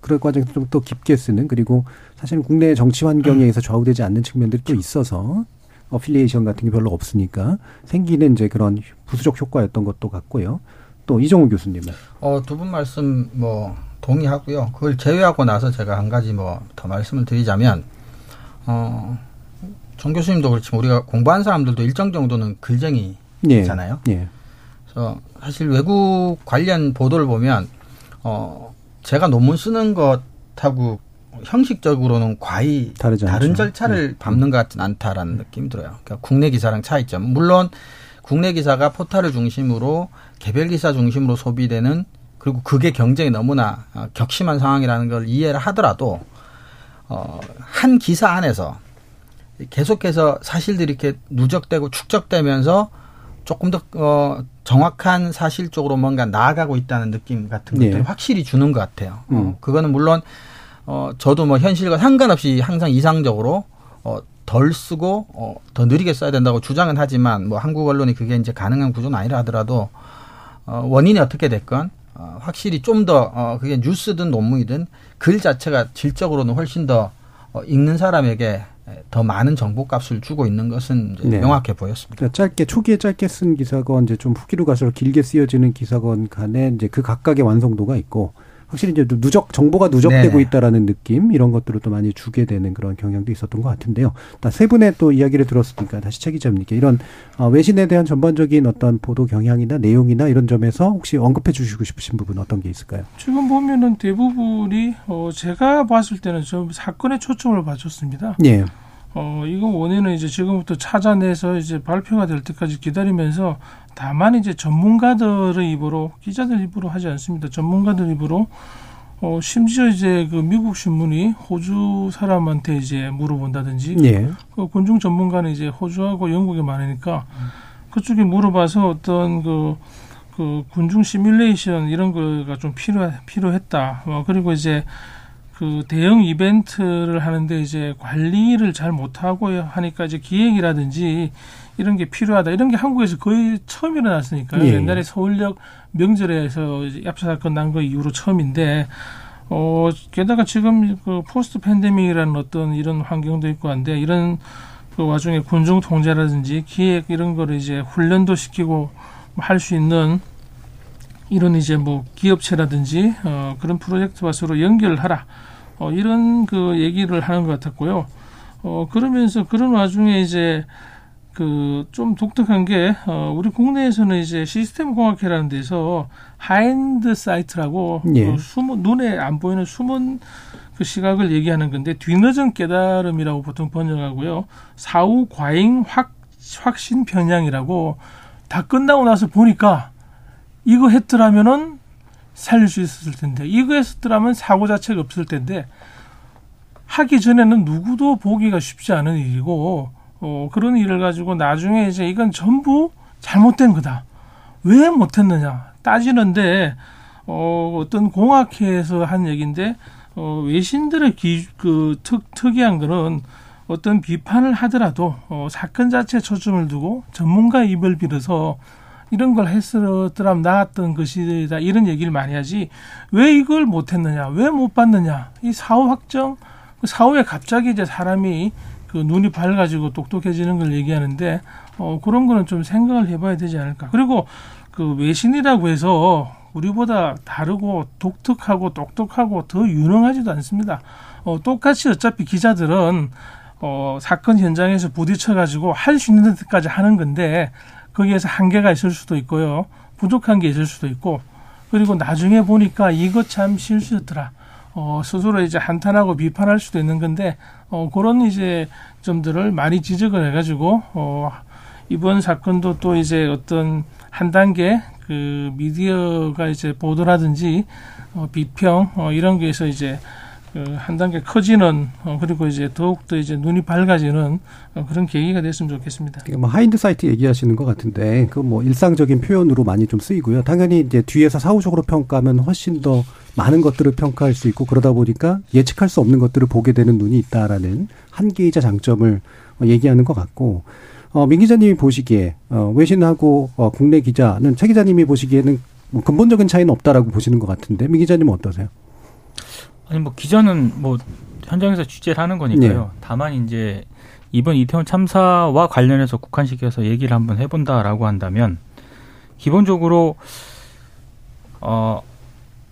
그런 과정에서 좀더 깊게 쓰는 그리고 사실은 국내 정치 환경에 의해서 좌우되지 않는 측면들이 또 있어서 어필리에이션 같은 게 별로 없으니까 생기는 이제 그런 부수적 효과였던 것도 같고요. 또 이정우 교수님은 어, 두 분 말씀 뭐 동의하고요. 그걸 제외하고 나서 제가 한 가지 뭐 더 말씀을 드리자면 어, 정 교수님도 그렇지만 우리가 공부한 사람들도 일정 정도는 글쟁이 예. 예. 그래서 사실 외국 관련 보도를 보면 어, 제가 논문 쓰는 것하고 형식적으로는 과히 다르지 않죠. 다른 절차를 밟는 것 같진 않다라는 느낌이 들어요. 그러니까 국내 기사랑 차이점. 물론 국내 기사가 포탈을 중심으로 개별 기사 중심으로 소비되는 그리고 그게 경쟁이 너무나 어, 격심한 상황이라는 걸 이해를 하더라도 어, 한 기사 안에서 계속해서 사실들이 이렇게 누적되고 축적되면서 조금 더 어, 정확한 사실 쪽으로 뭔가 나아가고 있다는 느낌 같은 것들이 네. 확실히 주는 것 같아요. 음. 어, 그거는 물론 어, 저도 뭐 현실과 상관없이 항상 이상적으로 어, 덜 쓰고 어, 더 느리게 써야 된다고 주장은 하지만 뭐 한국 언론이 그게 이제 가능한 구조는 아니라 하더라도 어, 원인이 어떻게 됐건 어, 확실히 좀 더 어, 그게 뉴스든 논문이든 글 자체가 질적으로는 훨씬 더 어, 읽는 사람에게 더 많은 정보 값을 주고 있는 것은 이제 네. 명확해 보였습니다. 그러니까 짧게 초기에 짧게 쓴 기사건 이제 좀 후기로 갈수록 길게 쓰여지는 기사건 간에 이제 그 각각의 완성도가 있고 확실히 이제 누적 정보가 누적되고 네. 있다라는 느낌 이런 것들을 또 많이 주게 되는 그런 경향도 있었던 것 같은데요. 세 분의 또 이야기를 들었으니까 다시 최 기자님께 이런 어, 외신에 대한 전반적인 어떤 보도 경향이나 내용이나 이런 점에서 혹시 언급해 주시고 싶으신 부분 어떤 게 있을까요? 지금 보면은 대부분이 어 제가 봤을 때는 좀 사건에 초점을 맞췄습니다. 예. 어 이거 원인은 이제 지금부터 찾아내서 이제 발표가 될 때까지 기다리면서 다만 이제 전문가들의 입으로 기자들 입으로 하지 않습니다. 전문가들 입으로 어 심지어 이제 그 미국 신문이 호주 사람한테 이제 물어본다든지 예. 그 군중 전문가는 이제 호주하고 영국에 많으니까 그쪽에 물어봐서 어떤 그, 그 군중 시뮬레이션 이런 거가 좀 필요 필요했다. 어, 그리고 이제 그 대형 이벤트를 하는데 이제 관리를 잘 못하고 하니까 이제 기획이라든지 이런 게 필요하다. 이런 게 한국에서 거의 처음 일어났으니까요. 예. 옛날에 서울역 명절에서 압사 사건 난 거 이후로 처음인데 어 게다가 지금 그 포스트 팬데믹이라는 어떤 이런 환경도 있고 한데 이런 그 와중에 군중 통제라든지 기획 이런 거를 이제 훈련도 시키고 할 수 있는 이런 이제 뭐 기업체라든지 어 그런 프로젝트와 서로 연결을 하라. 어 이런 그 얘기를 하는 것 같았고요. 어 그러면서 그런 와중에 이제 그 좀 독특한 게 어, 우리 국내에서는 이제 시스템 공학회라는 데서 하인드 사이트라고 예. 그 숨은 눈에 안 보이는 숨은 그 시각을 얘기하는 건데 뒤늦은 깨달음이라고 보통 번역하고요. 사후 과잉 확 확신 편향이라고 다 끝나고 나서 보니까 이거 했더라면은 살릴 수 있었을 텐데 이거 했더라면 사고 자체가 없을 텐데 하기 전에는 누구도 보기가 쉽지 않은 일이고 어, 그런 일을 가지고 나중에 이제 이건 전부 잘못된 거다. 왜 못했느냐 따지는데 어, 어떤 공학회에서 한 얘기인데 어, 외신들의 기, 그 특, 특이한 거는 어떤 비판을 하더라도 어, 사건 자체에 초점을 두고 전문가 입을 빌어서 이런 걸 했었더라면 나았던 것이다. 이런 얘기를 많이 하지. 왜 이걸 못했느냐? 왜 못 봤느냐? 이 사후 확정? 그 사후에 갑자기 이제 사람이 그 눈이 밝아지고 똑똑해지는 걸 얘기하는데 어 그런 거는 좀 생각을 해봐야 되지 않을까. 그리고 그 외신이라고 해서 우리보다 다르고 독특하고 똑똑하고 더 유능하지도 않습니다. 어, 똑같이 어차피 기자들은 어, 사건 현장에서 부딪혀가지고 할 수 있는 데까지 하는 건데 거기에서 한계가 있을 수도 있고요. 부족한 게 있을 수도 있고 그리고 나중에 보니까 이거 참 실수였더라. 어, 스스로 이제 한탄하고 비판할 수도 있는 건데 어, 그런 이제 점들을 많이 지적을 해가지고 어, 이번 사건도 또 이제 어떤 한 단계 그 미디어가 이제 보도라든지 어, 비평 어, 이런 게에서 이제 그 한 단계 커지는 어, 그리고 이제 더욱더 이제 눈이 밝아지는 어, 그런 계기가 됐으면 좋겠습니다. 뭐 하인드 사이트 얘기하시는 것 같은데 그 뭐 일상적인 표현으로 많이 좀 쓰이고요. 당연히 이제 뒤에서 사후적으로 평가하면 훨씬 더 많은 것들을 평가할 수 있고 그러다 보니까 예측할 수 없는 것들을 보게 되는 눈이 있다라는 한계이자 장점을 얘기하는 것 같고 어, 민 기자님이 보시기에 어, 외신하고 어, 국내 기자는 최 기자님이 보시기에는 뭐 근본적인 차이는 없다라고 보시는 것 같은데 민 기자님 은 어떠세요? 아니 뭐 기자는 뭐 현장에서 취재를 하는 거니까요. 네. 다만 이제 이번 이태원 참사와 관련해서 국한시켜서 얘기를 한번 해본다라고 한다면 기본적으로 어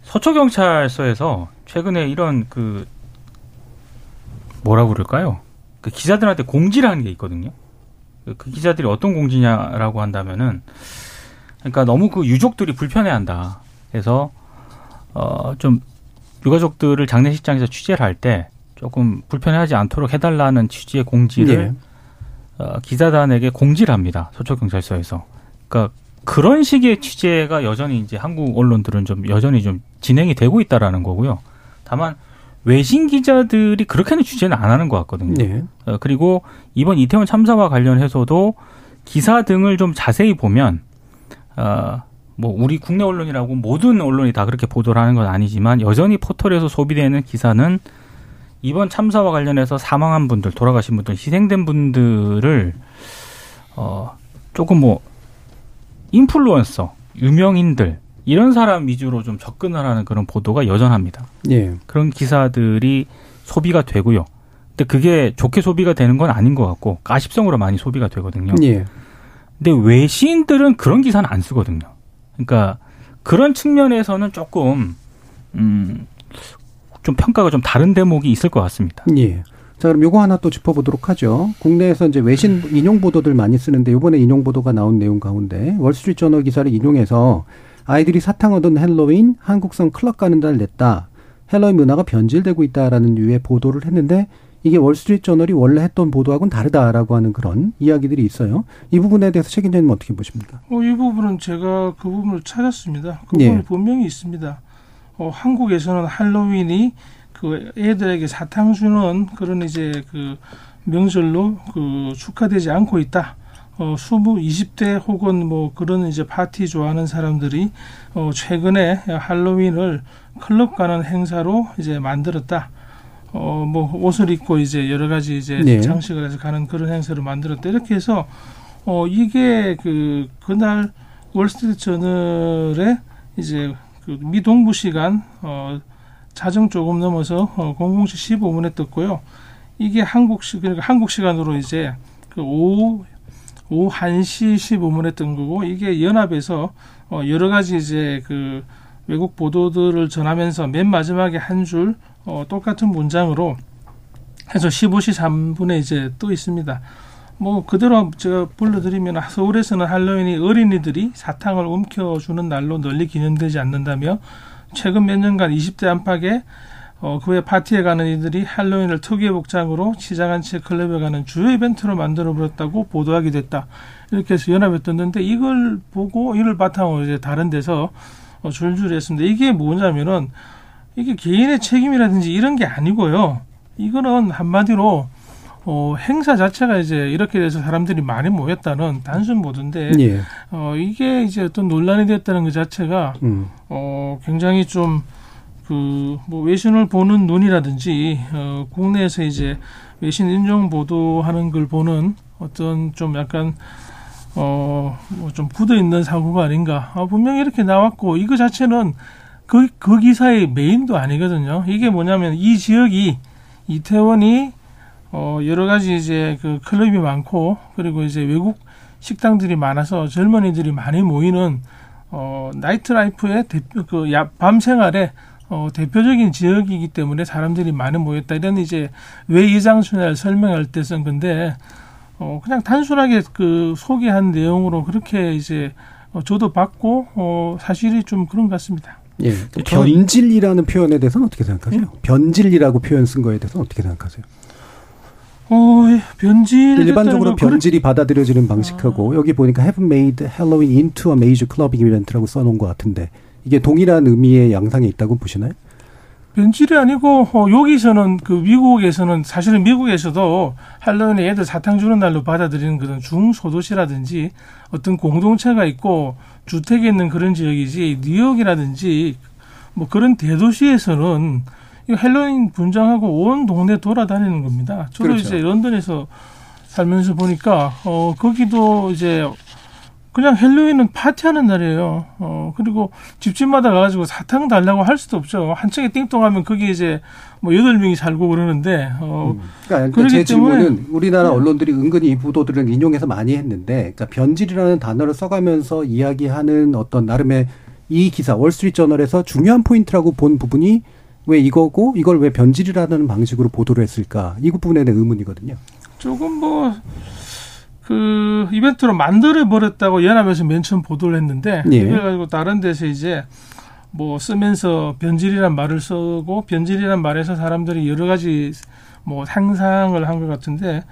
서초 경찰서에서 최근에 이런 그 뭐라 그럴까요? 그 기자들한테 공지를 하는 게 있거든요. 그 기자들이 어떤 공지냐라고 한다면은 그러니까 너무 그 유족들이 불편해한다. 그래서 어 좀 유가족들을 장례식장에서 취재를 할 때 조금 불편해하지 않도록 해달라는 취지의 공지를 네. 어, 기자단에게 공지를 합니다. 서초경찰서에서. 그러니까 그런 식의 취재가 여전히 이제 한국 언론들은 좀 여전히 좀 진행이 되고 있다라는 거고요. 다만 외신 기자들이 그렇게는 취재는 안 하는 것 같거든요. 네. 어, 그리고 이번 이태원 참사와 관련해서도 기사 등을 좀 자세히 보면 어, 뭐 우리 국내 언론이라고 모든 언론이 다 그렇게 보도를 하는 건 아니지만 여전히 포털에서 소비되는 기사는 이번 참사와 관련해서 사망한 분들, 돌아가신 분들, 희생된 분들을 어 조금 뭐 인플루언서, 유명인들 이런 사람 위주로 좀 접근을 하는 그런 보도가 여전합니다. 예. 그런 기사들이 소비가 되고요. 근데 그게 좋게 소비가 되는 건 아닌 것 같고 가십성으로 많이 소비가 되거든요. 예. 근데 외신들은 그런 기사는 안 쓰거든요. 그러니까 그런 측면에서는 조금 음, 좀 평가가 좀 다른 대목이 있을 것 같습니다. 예. 자, 그럼 요거 하나 또 짚어보도록 하죠. 국내에서 이제 외신 인용 보도들 많이 쓰는데 요번에 인용 보도가 나온 내용 가운데 월스트리트 저널 기사를 인용해서 아이들이 사탕 얻은 헬로윈 한국선 클럽 가는 날 됐다. 헬로윈 문화가 변질되고 있다라는 류의 보도를 했는데 이게 월스트리트 저널이 원래 했던 보도하고는 다르다라고 하는 그런 이야기들이 있어요. 이 부분에 대해서 최 기자님 어떻게 보십니까? 어, 이 부분은 제가 그 부분을 찾았습니다. 그 부분이 예. 분명히 있습니다. 어, 한국에서는 할로윈이 그 애들에게 사탕 주는 그런 이제 그 명절로 그 축하되지 않고 있다. 어, 20, 20대 혹은 뭐 그런 이제 파티 좋아하는 사람들이 어, 최근에 할로윈을 클럽 가는 행사로 이제 만들었다. 어, 뭐 옷을 입고 이제 여러 가지 이제 네. 장식을 해서 가는 그런 행사를 만들었다. 이렇게 해서 어, 이게 그, 그날 월스트리트 저널에 이제 그 미동부 시간, 어, 자정 조금 넘어서 어, 00시 15분에 떴고요. 이게 한국 시, 그러니까 한국 시간으로 이제 그 오후, 오후 1시 15분에 뜬 거고, 이게 연합에서 어, 여러 가지 이제 그 외국 보도들을 전하면서 맨 마지막에 한줄 어, 똑같은 문장으로 해서 15시 3분에 이제 또 있습니다. 뭐 그대로 제가 불러드리면 서울에서는 할로윈이 어린이들이 사탕을 움켜주는 날로 널리 기념되지 않는다며 최근 몇 년간 20대 안팎에 어, 그 외 파티에 가는 이들이 할로윈을 특유의 복장으로 시장한 채 클럽에 가는 주요 이벤트로 만들어 버렸다고 보도하게 됐다. 이렇게 해서 연합에 떴는데 이걸 보고 이를 바탕으로 이제 다른 데서 어, 줄줄 했습니다. 이게 뭐냐면은 이게 개인의 책임이라든지 이런 게 아니고요. 이거는 한마디로 어, 행사 자체가 이제 이렇게 돼서 사람들이 많이 모였다는 단순 보도인데 예. 어, 이게 이제 어떤 논란이 됐다는 것 자체가 음. 어, 굉장히 좀, 그, 뭐, 외신을 보는 눈이라든지, 어, 국내에서 이제 외신 인용 보도하는 걸 보는 어떤 좀 약간, 어, 뭐좀 굳어 있는 사고가 아닌가. 아, 분명히 이렇게 나왔고, 이거 자체는 그, 그 기사의 메인도 아니거든요. 이게 뭐냐면 이 지역이 이태원이 어, 여러 가지 이제 그 클럽이 많고, 그리고 이제 외국 식당들이 많아서 젊은이들이 많이 모이는 어, nightlife의 대표, 그, 야, 밤 생활의 어, 대표적인 지역이기 때문에 사람들이 많이 모였다. 이런 이제 왜 이장순을 설명할 때 쓴 건데, 어, 그냥 단순하게 그 소개한 내용으로 그렇게 이제 어, 저도 받고, 어, 사실이 좀 그런 것 같습니다. 예. 변질이라는 표현에 대해서는 어떻게 생각하세요? 변질이라고 표현 쓴 거에 대해서는 어떻게 생각하세요? 어, 예, 변질. 일반적으로 변질이 받아들여지는 방식하고 여기 보니까 have made Halloween into a major clubbing event라고 써놓은 것 같은데 이게 동일한 의미의 양상에 있다고 보시나요? 변질이 아니고 어, 여기서는 그 미국에서는 사실은 미국에서도 할로윈에 애들 사탕 주는 날로 받아들이는 그런 중소도시라든지 어떤 공동체가 있고 주택이 있는 그런 지역이지 뉴욕이라든지 뭐 그런 대도시에서는 이 헬로윈 분장하고 온 동네 돌아다니는 겁니다. 저도 그렇죠. 이제 런던에서 살면서 보니까 어 거기도 이제 그냥 헬로윈은 파티하는 날이에요. 어 그리고 집집마다 가가지고 사탕 달라고 할 수도 없죠. 한 층에 띵동하면 거기 이제 뭐 여덟 명이 살고 그러는데 어 그러니까 그러기 제 질문은 우리나라 네. 언론들이 은근히 이 보도들을 인용해서 많이 했는데, 그러니까 변질이라는 단어를 써가면서 이야기하는 어떤 나름의 이 기사 월스트리트저널에서 중요한 포인트라고 본 부분이 왜 이거고 이걸 왜 변질이라는 방식으로 보도를 했을까 이 부분에 대한 의문이거든요. 조금 뭐, 그, 이벤트로 만들어 버렸다고 연합에서 맨 처음 보도를 했는데, 예. 그래가지고 다른 데서 이제, 뭐, 쓰면서 변질이란 말을 쓰고, 변질이란 말에서 사람들이 여러 가지, 뭐, 상상을 한 것 같은데,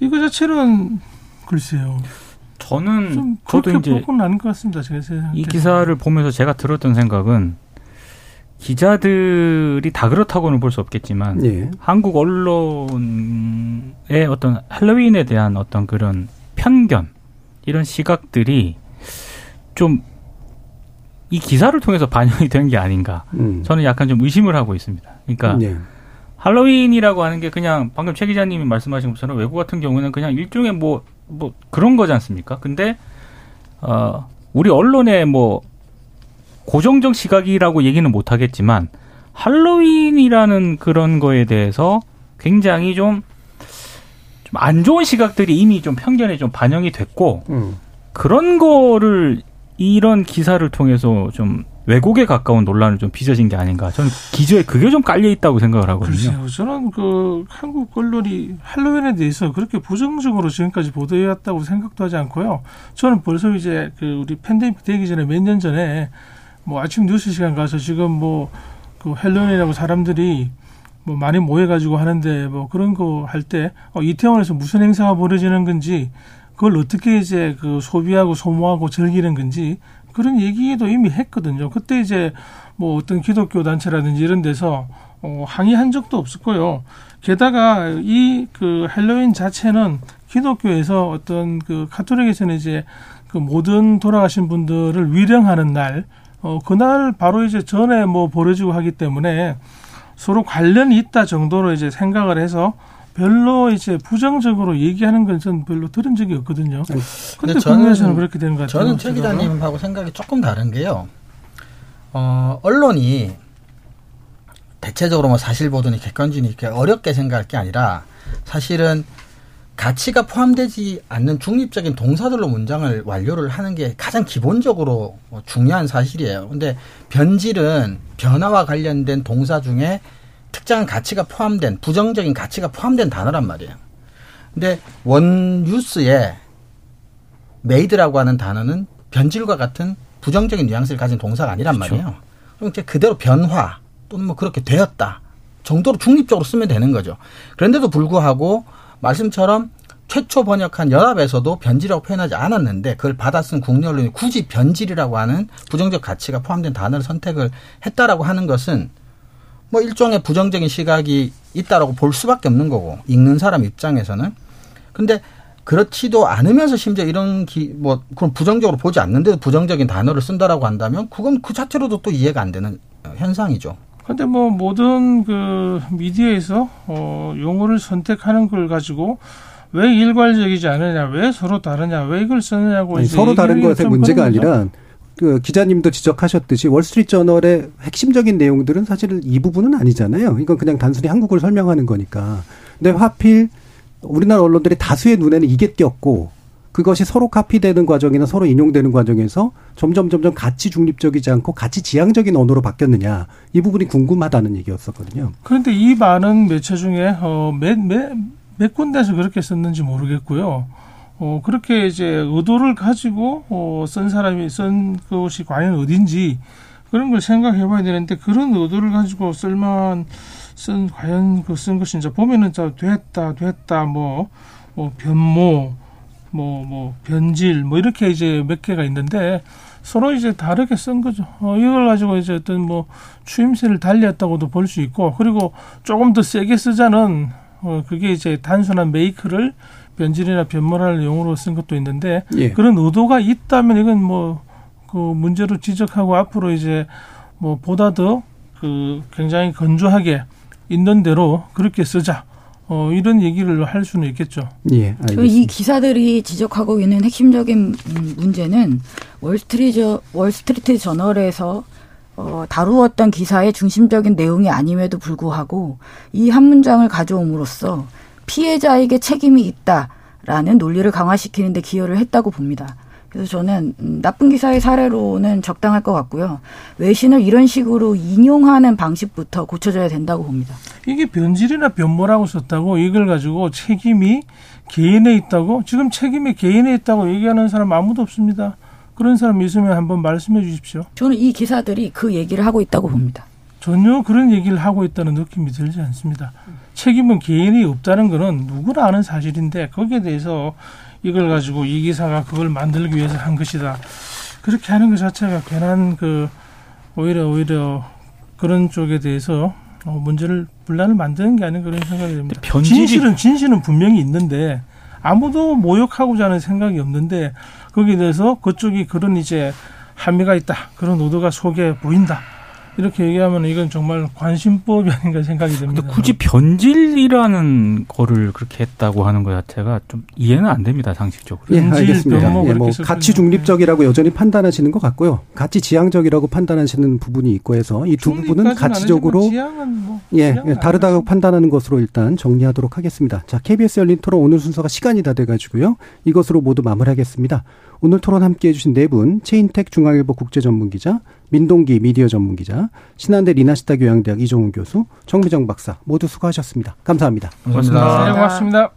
이거 자체는, 글쎄요. 저는 좀, 저도 그렇게 이제 보고는 아닌 것 같습니다, 제가 생각할 이 때. 기사를 보면서 제가 들었던 생각은 기자들이 다 그렇다고는 볼 수 없겠지만 예. 한국 언론의 어떤 할로윈에 대한 어떤 그런 편견 이런 시각들이 좀 이 기사를 통해서 [LAUGHS] 반영이 된 게 아닌가 음. 저는 약간 좀 의심을 하고 있습니다. 그러니까 예. 할로윈이라고 하는 게 그냥 방금 최 기자님이 말씀하신 것처럼 외국 같은 경우는 그냥 일종의 뭐, 뭐 그런 거지 않습니까? 근데, 어, 우리 언론의 뭐, 고정적 시각이라고 얘기는 못 하겠지만, 할로윈이라는 그런 거에 대해서 굉장히 좀, 좀안 좋은 시각들이 이미 좀 편견에 좀 반영이 됐고, 음. 그런 거를 이런 기사를 통해서 좀 왜곡에 가까운 논란을 좀 빚어진 게 아닌가. 저는 기저에 그게 좀 깔려 있다고 생각을 하거든요. 글쎄요. 저는 그 한국 언론이 할로윈에 대해서 그렇게 부정적으로 지금까지 보도해 왔다고 생각도 하지 않고요. 저는 벌써 이제 그 우리 팬데믹 되기 전에 몇 년 전에 뭐 아침 뉴스 시간 가서 지금 뭐그 할로윈이라고 사람들이 뭐 많이 모여가지고 하는데 뭐 그런 거 할 때 어, 이태원에서 무슨 행사가 벌어지는 건지 그걸 어떻게 이제 그 소비하고 소모하고 즐기는 건지 그런 얘기도 이미 했거든요. 그때 이제 뭐 어떤 기독교 단체라든지 이런 데서 어, 항의한 적도 없었고요. 게다가 이 그 헬로윈 자체는 기독교에서 어떤 그 카톨릭에서는 이제 그 모든 돌아가신 분들을 위령하는 날, 어, 그날 바로 이제 전에 뭐 벌어지고 하기 때문에 서로 관련이 있다 정도로 이제 생각을 해서 별로 이제 부정적으로 얘기하는 건 전 별로 들은 적이 없거든요. 근데, 근데 저는- 국내에서는 그렇게 되는 것 같아요. 저는 최. 기자님하고 생각이 조금 다른 게요. 어, 언론이 대체적으로 뭐 사실 보도니 객관적이니 이렇게 어렵게 생각할 게 아니라 사실은 가치가 포함되지 않는 중립적인 동사들로 문장을 완료를 하는 게 가장 기본적으로 뭐 중요한 사실이에요. 근데 변질은 변화와 관련된 동사 중에 특정한 가치가 포함된 부정적인 가치가 포함된 단어란 말이에요. 근데 원 뉴스에 made라고 하는 단어는 변질과 같은 부정적인 뉘앙스를 가진 동사가 아니란 그렇죠. 말이에요. 그럼 이제 그대로 변화 또는 뭐 그렇게 되었다 정도로 중립적으로 쓰면 되는 거죠. 그런데도 불구하고 말씀처럼 최초 번역한 연합에서도 변질이라고 표현하지 않았는데 그걸 받아 쓴 국내 언론이 굳이 변질이라고 하는 부정적 가치가 포함된 단어를 선택을 했다라고 하는 것은 뭐 일종의 부정적인 시각이 있다라고 볼 수밖에 없는 거고 읽는 사람 입장에서는 근데 그렇지도 않으면서 심지어 이런 기, 뭐 그런 부정적으로 보지 않는데도 부정적인 단어를 쓴다라고 한다면 그건 그 자체로도 또 이해가 안 되는 현상이죠. 근데 뭐 모든 그 미디어에서 어 용어를 선택하는 걸 가지고 왜 일괄적이지 않느냐, 왜 서로 다르냐, 왜 이걸 쓰느냐고 아니, 서로 다른 것의 문제가 아니라 그 기자님도 지적하셨듯이 월스트리트저널의 핵심적인 내용들은 사실 이 부분은 아니잖아요. 이건 그냥 단순히 한국을 설명하는 거니까. 근데 하필 우리나라 언론들이 다수의 눈에는 이게 띄었고 그것이 서로 카피되는 과정이나 서로 인용되는 과정에서 점점 점점 가치 중립적이지 않고 가치 지향적인 언어로 바뀌었느냐 이 부분이 궁금하다는 얘기였었거든요. 그런데 이 많은 매체 중에 어몇몇 몇 군데서 그렇게 썼는지 모르겠고요. 어 그렇게 이제 의도를 가지고 어 쓴 사람이 쓴 것이 과연 어딘지 그런 걸 생각해 봐야 되는데 그런 의도를 가지고 쓸만 쓴 과연 그 쓴 것이 이제 보면은 저 됐다 됐다 뭐뭐 뭐 변모 뭐, 뭐, 변질, 뭐, 이렇게 이제 몇 개가 있는데, 서로 이제 다르게 쓴 거죠. 어, 이걸 가지고 이제 어떤 뭐, 추임새를 달리했다고도 볼 수 있고, 그리고 조금 더 세게 쓰자는, 어, 그게 이제 단순한 메이크를 변질이나 변모라는 용어로 쓴 것도 있는데, 예. 그런 의도가 있다면 이건 뭐, 그 문제로 지적하고 앞으로 이제 뭐, 보다 더 그 굉장히 건조하게 있는 대로 그렇게 쓰자. 어, 이런 얘기를 할 수는 있겠죠. 예, 이 기사들이 지적하고 있는 핵심적인 문제는 월스트리트, 월스트리트 저널에서 어, 다루었던 기사의 중심적인 내용이 아님에도 불구하고 이 한 문장을 가져옴으로써 피해자에게 책임이 있다라는 논리를 강화시키는 데 기여를 했다고 봅니다. 그래서 저는 음, 나쁜 기사의 사례로는 적당할 것 같고요. 외신을 이런 식으로 인용하는 방식부터 고쳐져야 된다고 봅니다. 이게 변질이나 변모라고 썼다고 이걸 가지고 책임이 개인에 있다고 지금 책임이 개인에 있다고 얘기하는 사람 아무도 없습니다. 그런 사람 있으면 한번 말씀해 주십시오. 저는 이 기사들이 그 얘기를 하고 있다고 봅니다. 전혀 그런 얘기를 하고 있다는 느낌이 들지 않습니다. 책임은 개인이 없다는 것은 누구나 아는 사실인데 거기에 대해서 이걸 가지고 이 기사가 그걸 만들기 위해서 한 것이다. 그렇게 하는 것 자체가 괜한 그 오히려 오히려 그런 쪽에 대해서 어, 문제를 분란을 만드는 게 아닌 그런 생각이 듭니다. 변질이... 진실은 진실은 분명히 있는데 아무도 모욕하고자 하는 생각이 없는데 거기에 대해서 그쪽이 그런 이제 함의가 있다 그런 의도가 속에 보인다 이렇게 얘기하면 이건 정말 관심법이 아닌가 생각이 듭니다. 근데 굳이 변질이라는 거를 그렇게 했다고 하는 것 자체가 좀 이해는 안 됩니다, 상식적으로. 예, 알겠습니다. 예, 뭐 가치 중립적이라고 여전히 판단하시는 것 같고요. 가치 지향적이라고 판단하시는 부분이 있고 해서 이 두 부분은 가치적으로 뭐 예, 예 다르다고 판단하는 것으로 일단 정리하도록 하겠습니다. 자, KBS 열린 토론 오늘 순서가 시간이 다 돼가지고요. 이것으로 모두 마무리하겠습니다. 오늘 토론 함께 해 주신 네 분, 최인택 중앙일보 국제전문기자, 민동기 미디어 전문 기자, 신한대 리나시타 교양대학 이종훈 교수, 정미정 박사 모두 수고하셨습니다. 감사합니다. 고맙습니다. 네, 고맙습니다.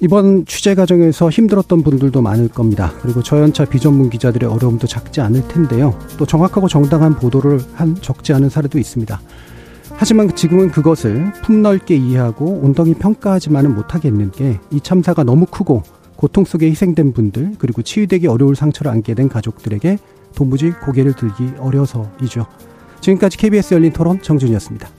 이번 취재 과정에서 힘들었던 분들도 많을 겁니다. 그리고 저연차 비전문 기자들의 어려움도 작지 않을 텐데요. 또 정확하고 정당한 보도를 한 적지 않은 사례도 있습니다. 하지만 지금은 그것을 폭넓게 이해하고 온덩이 평가하지만은 못하겠는 게 이 참사가 너무 크고 고통 속에 희생된 분들 그리고 치유되기 어려울 상처를 안게 된 가족들에게 도무지 고개를 들기 어려서이죠. 지금까지 KBS 열린 토론 정준이었습니다.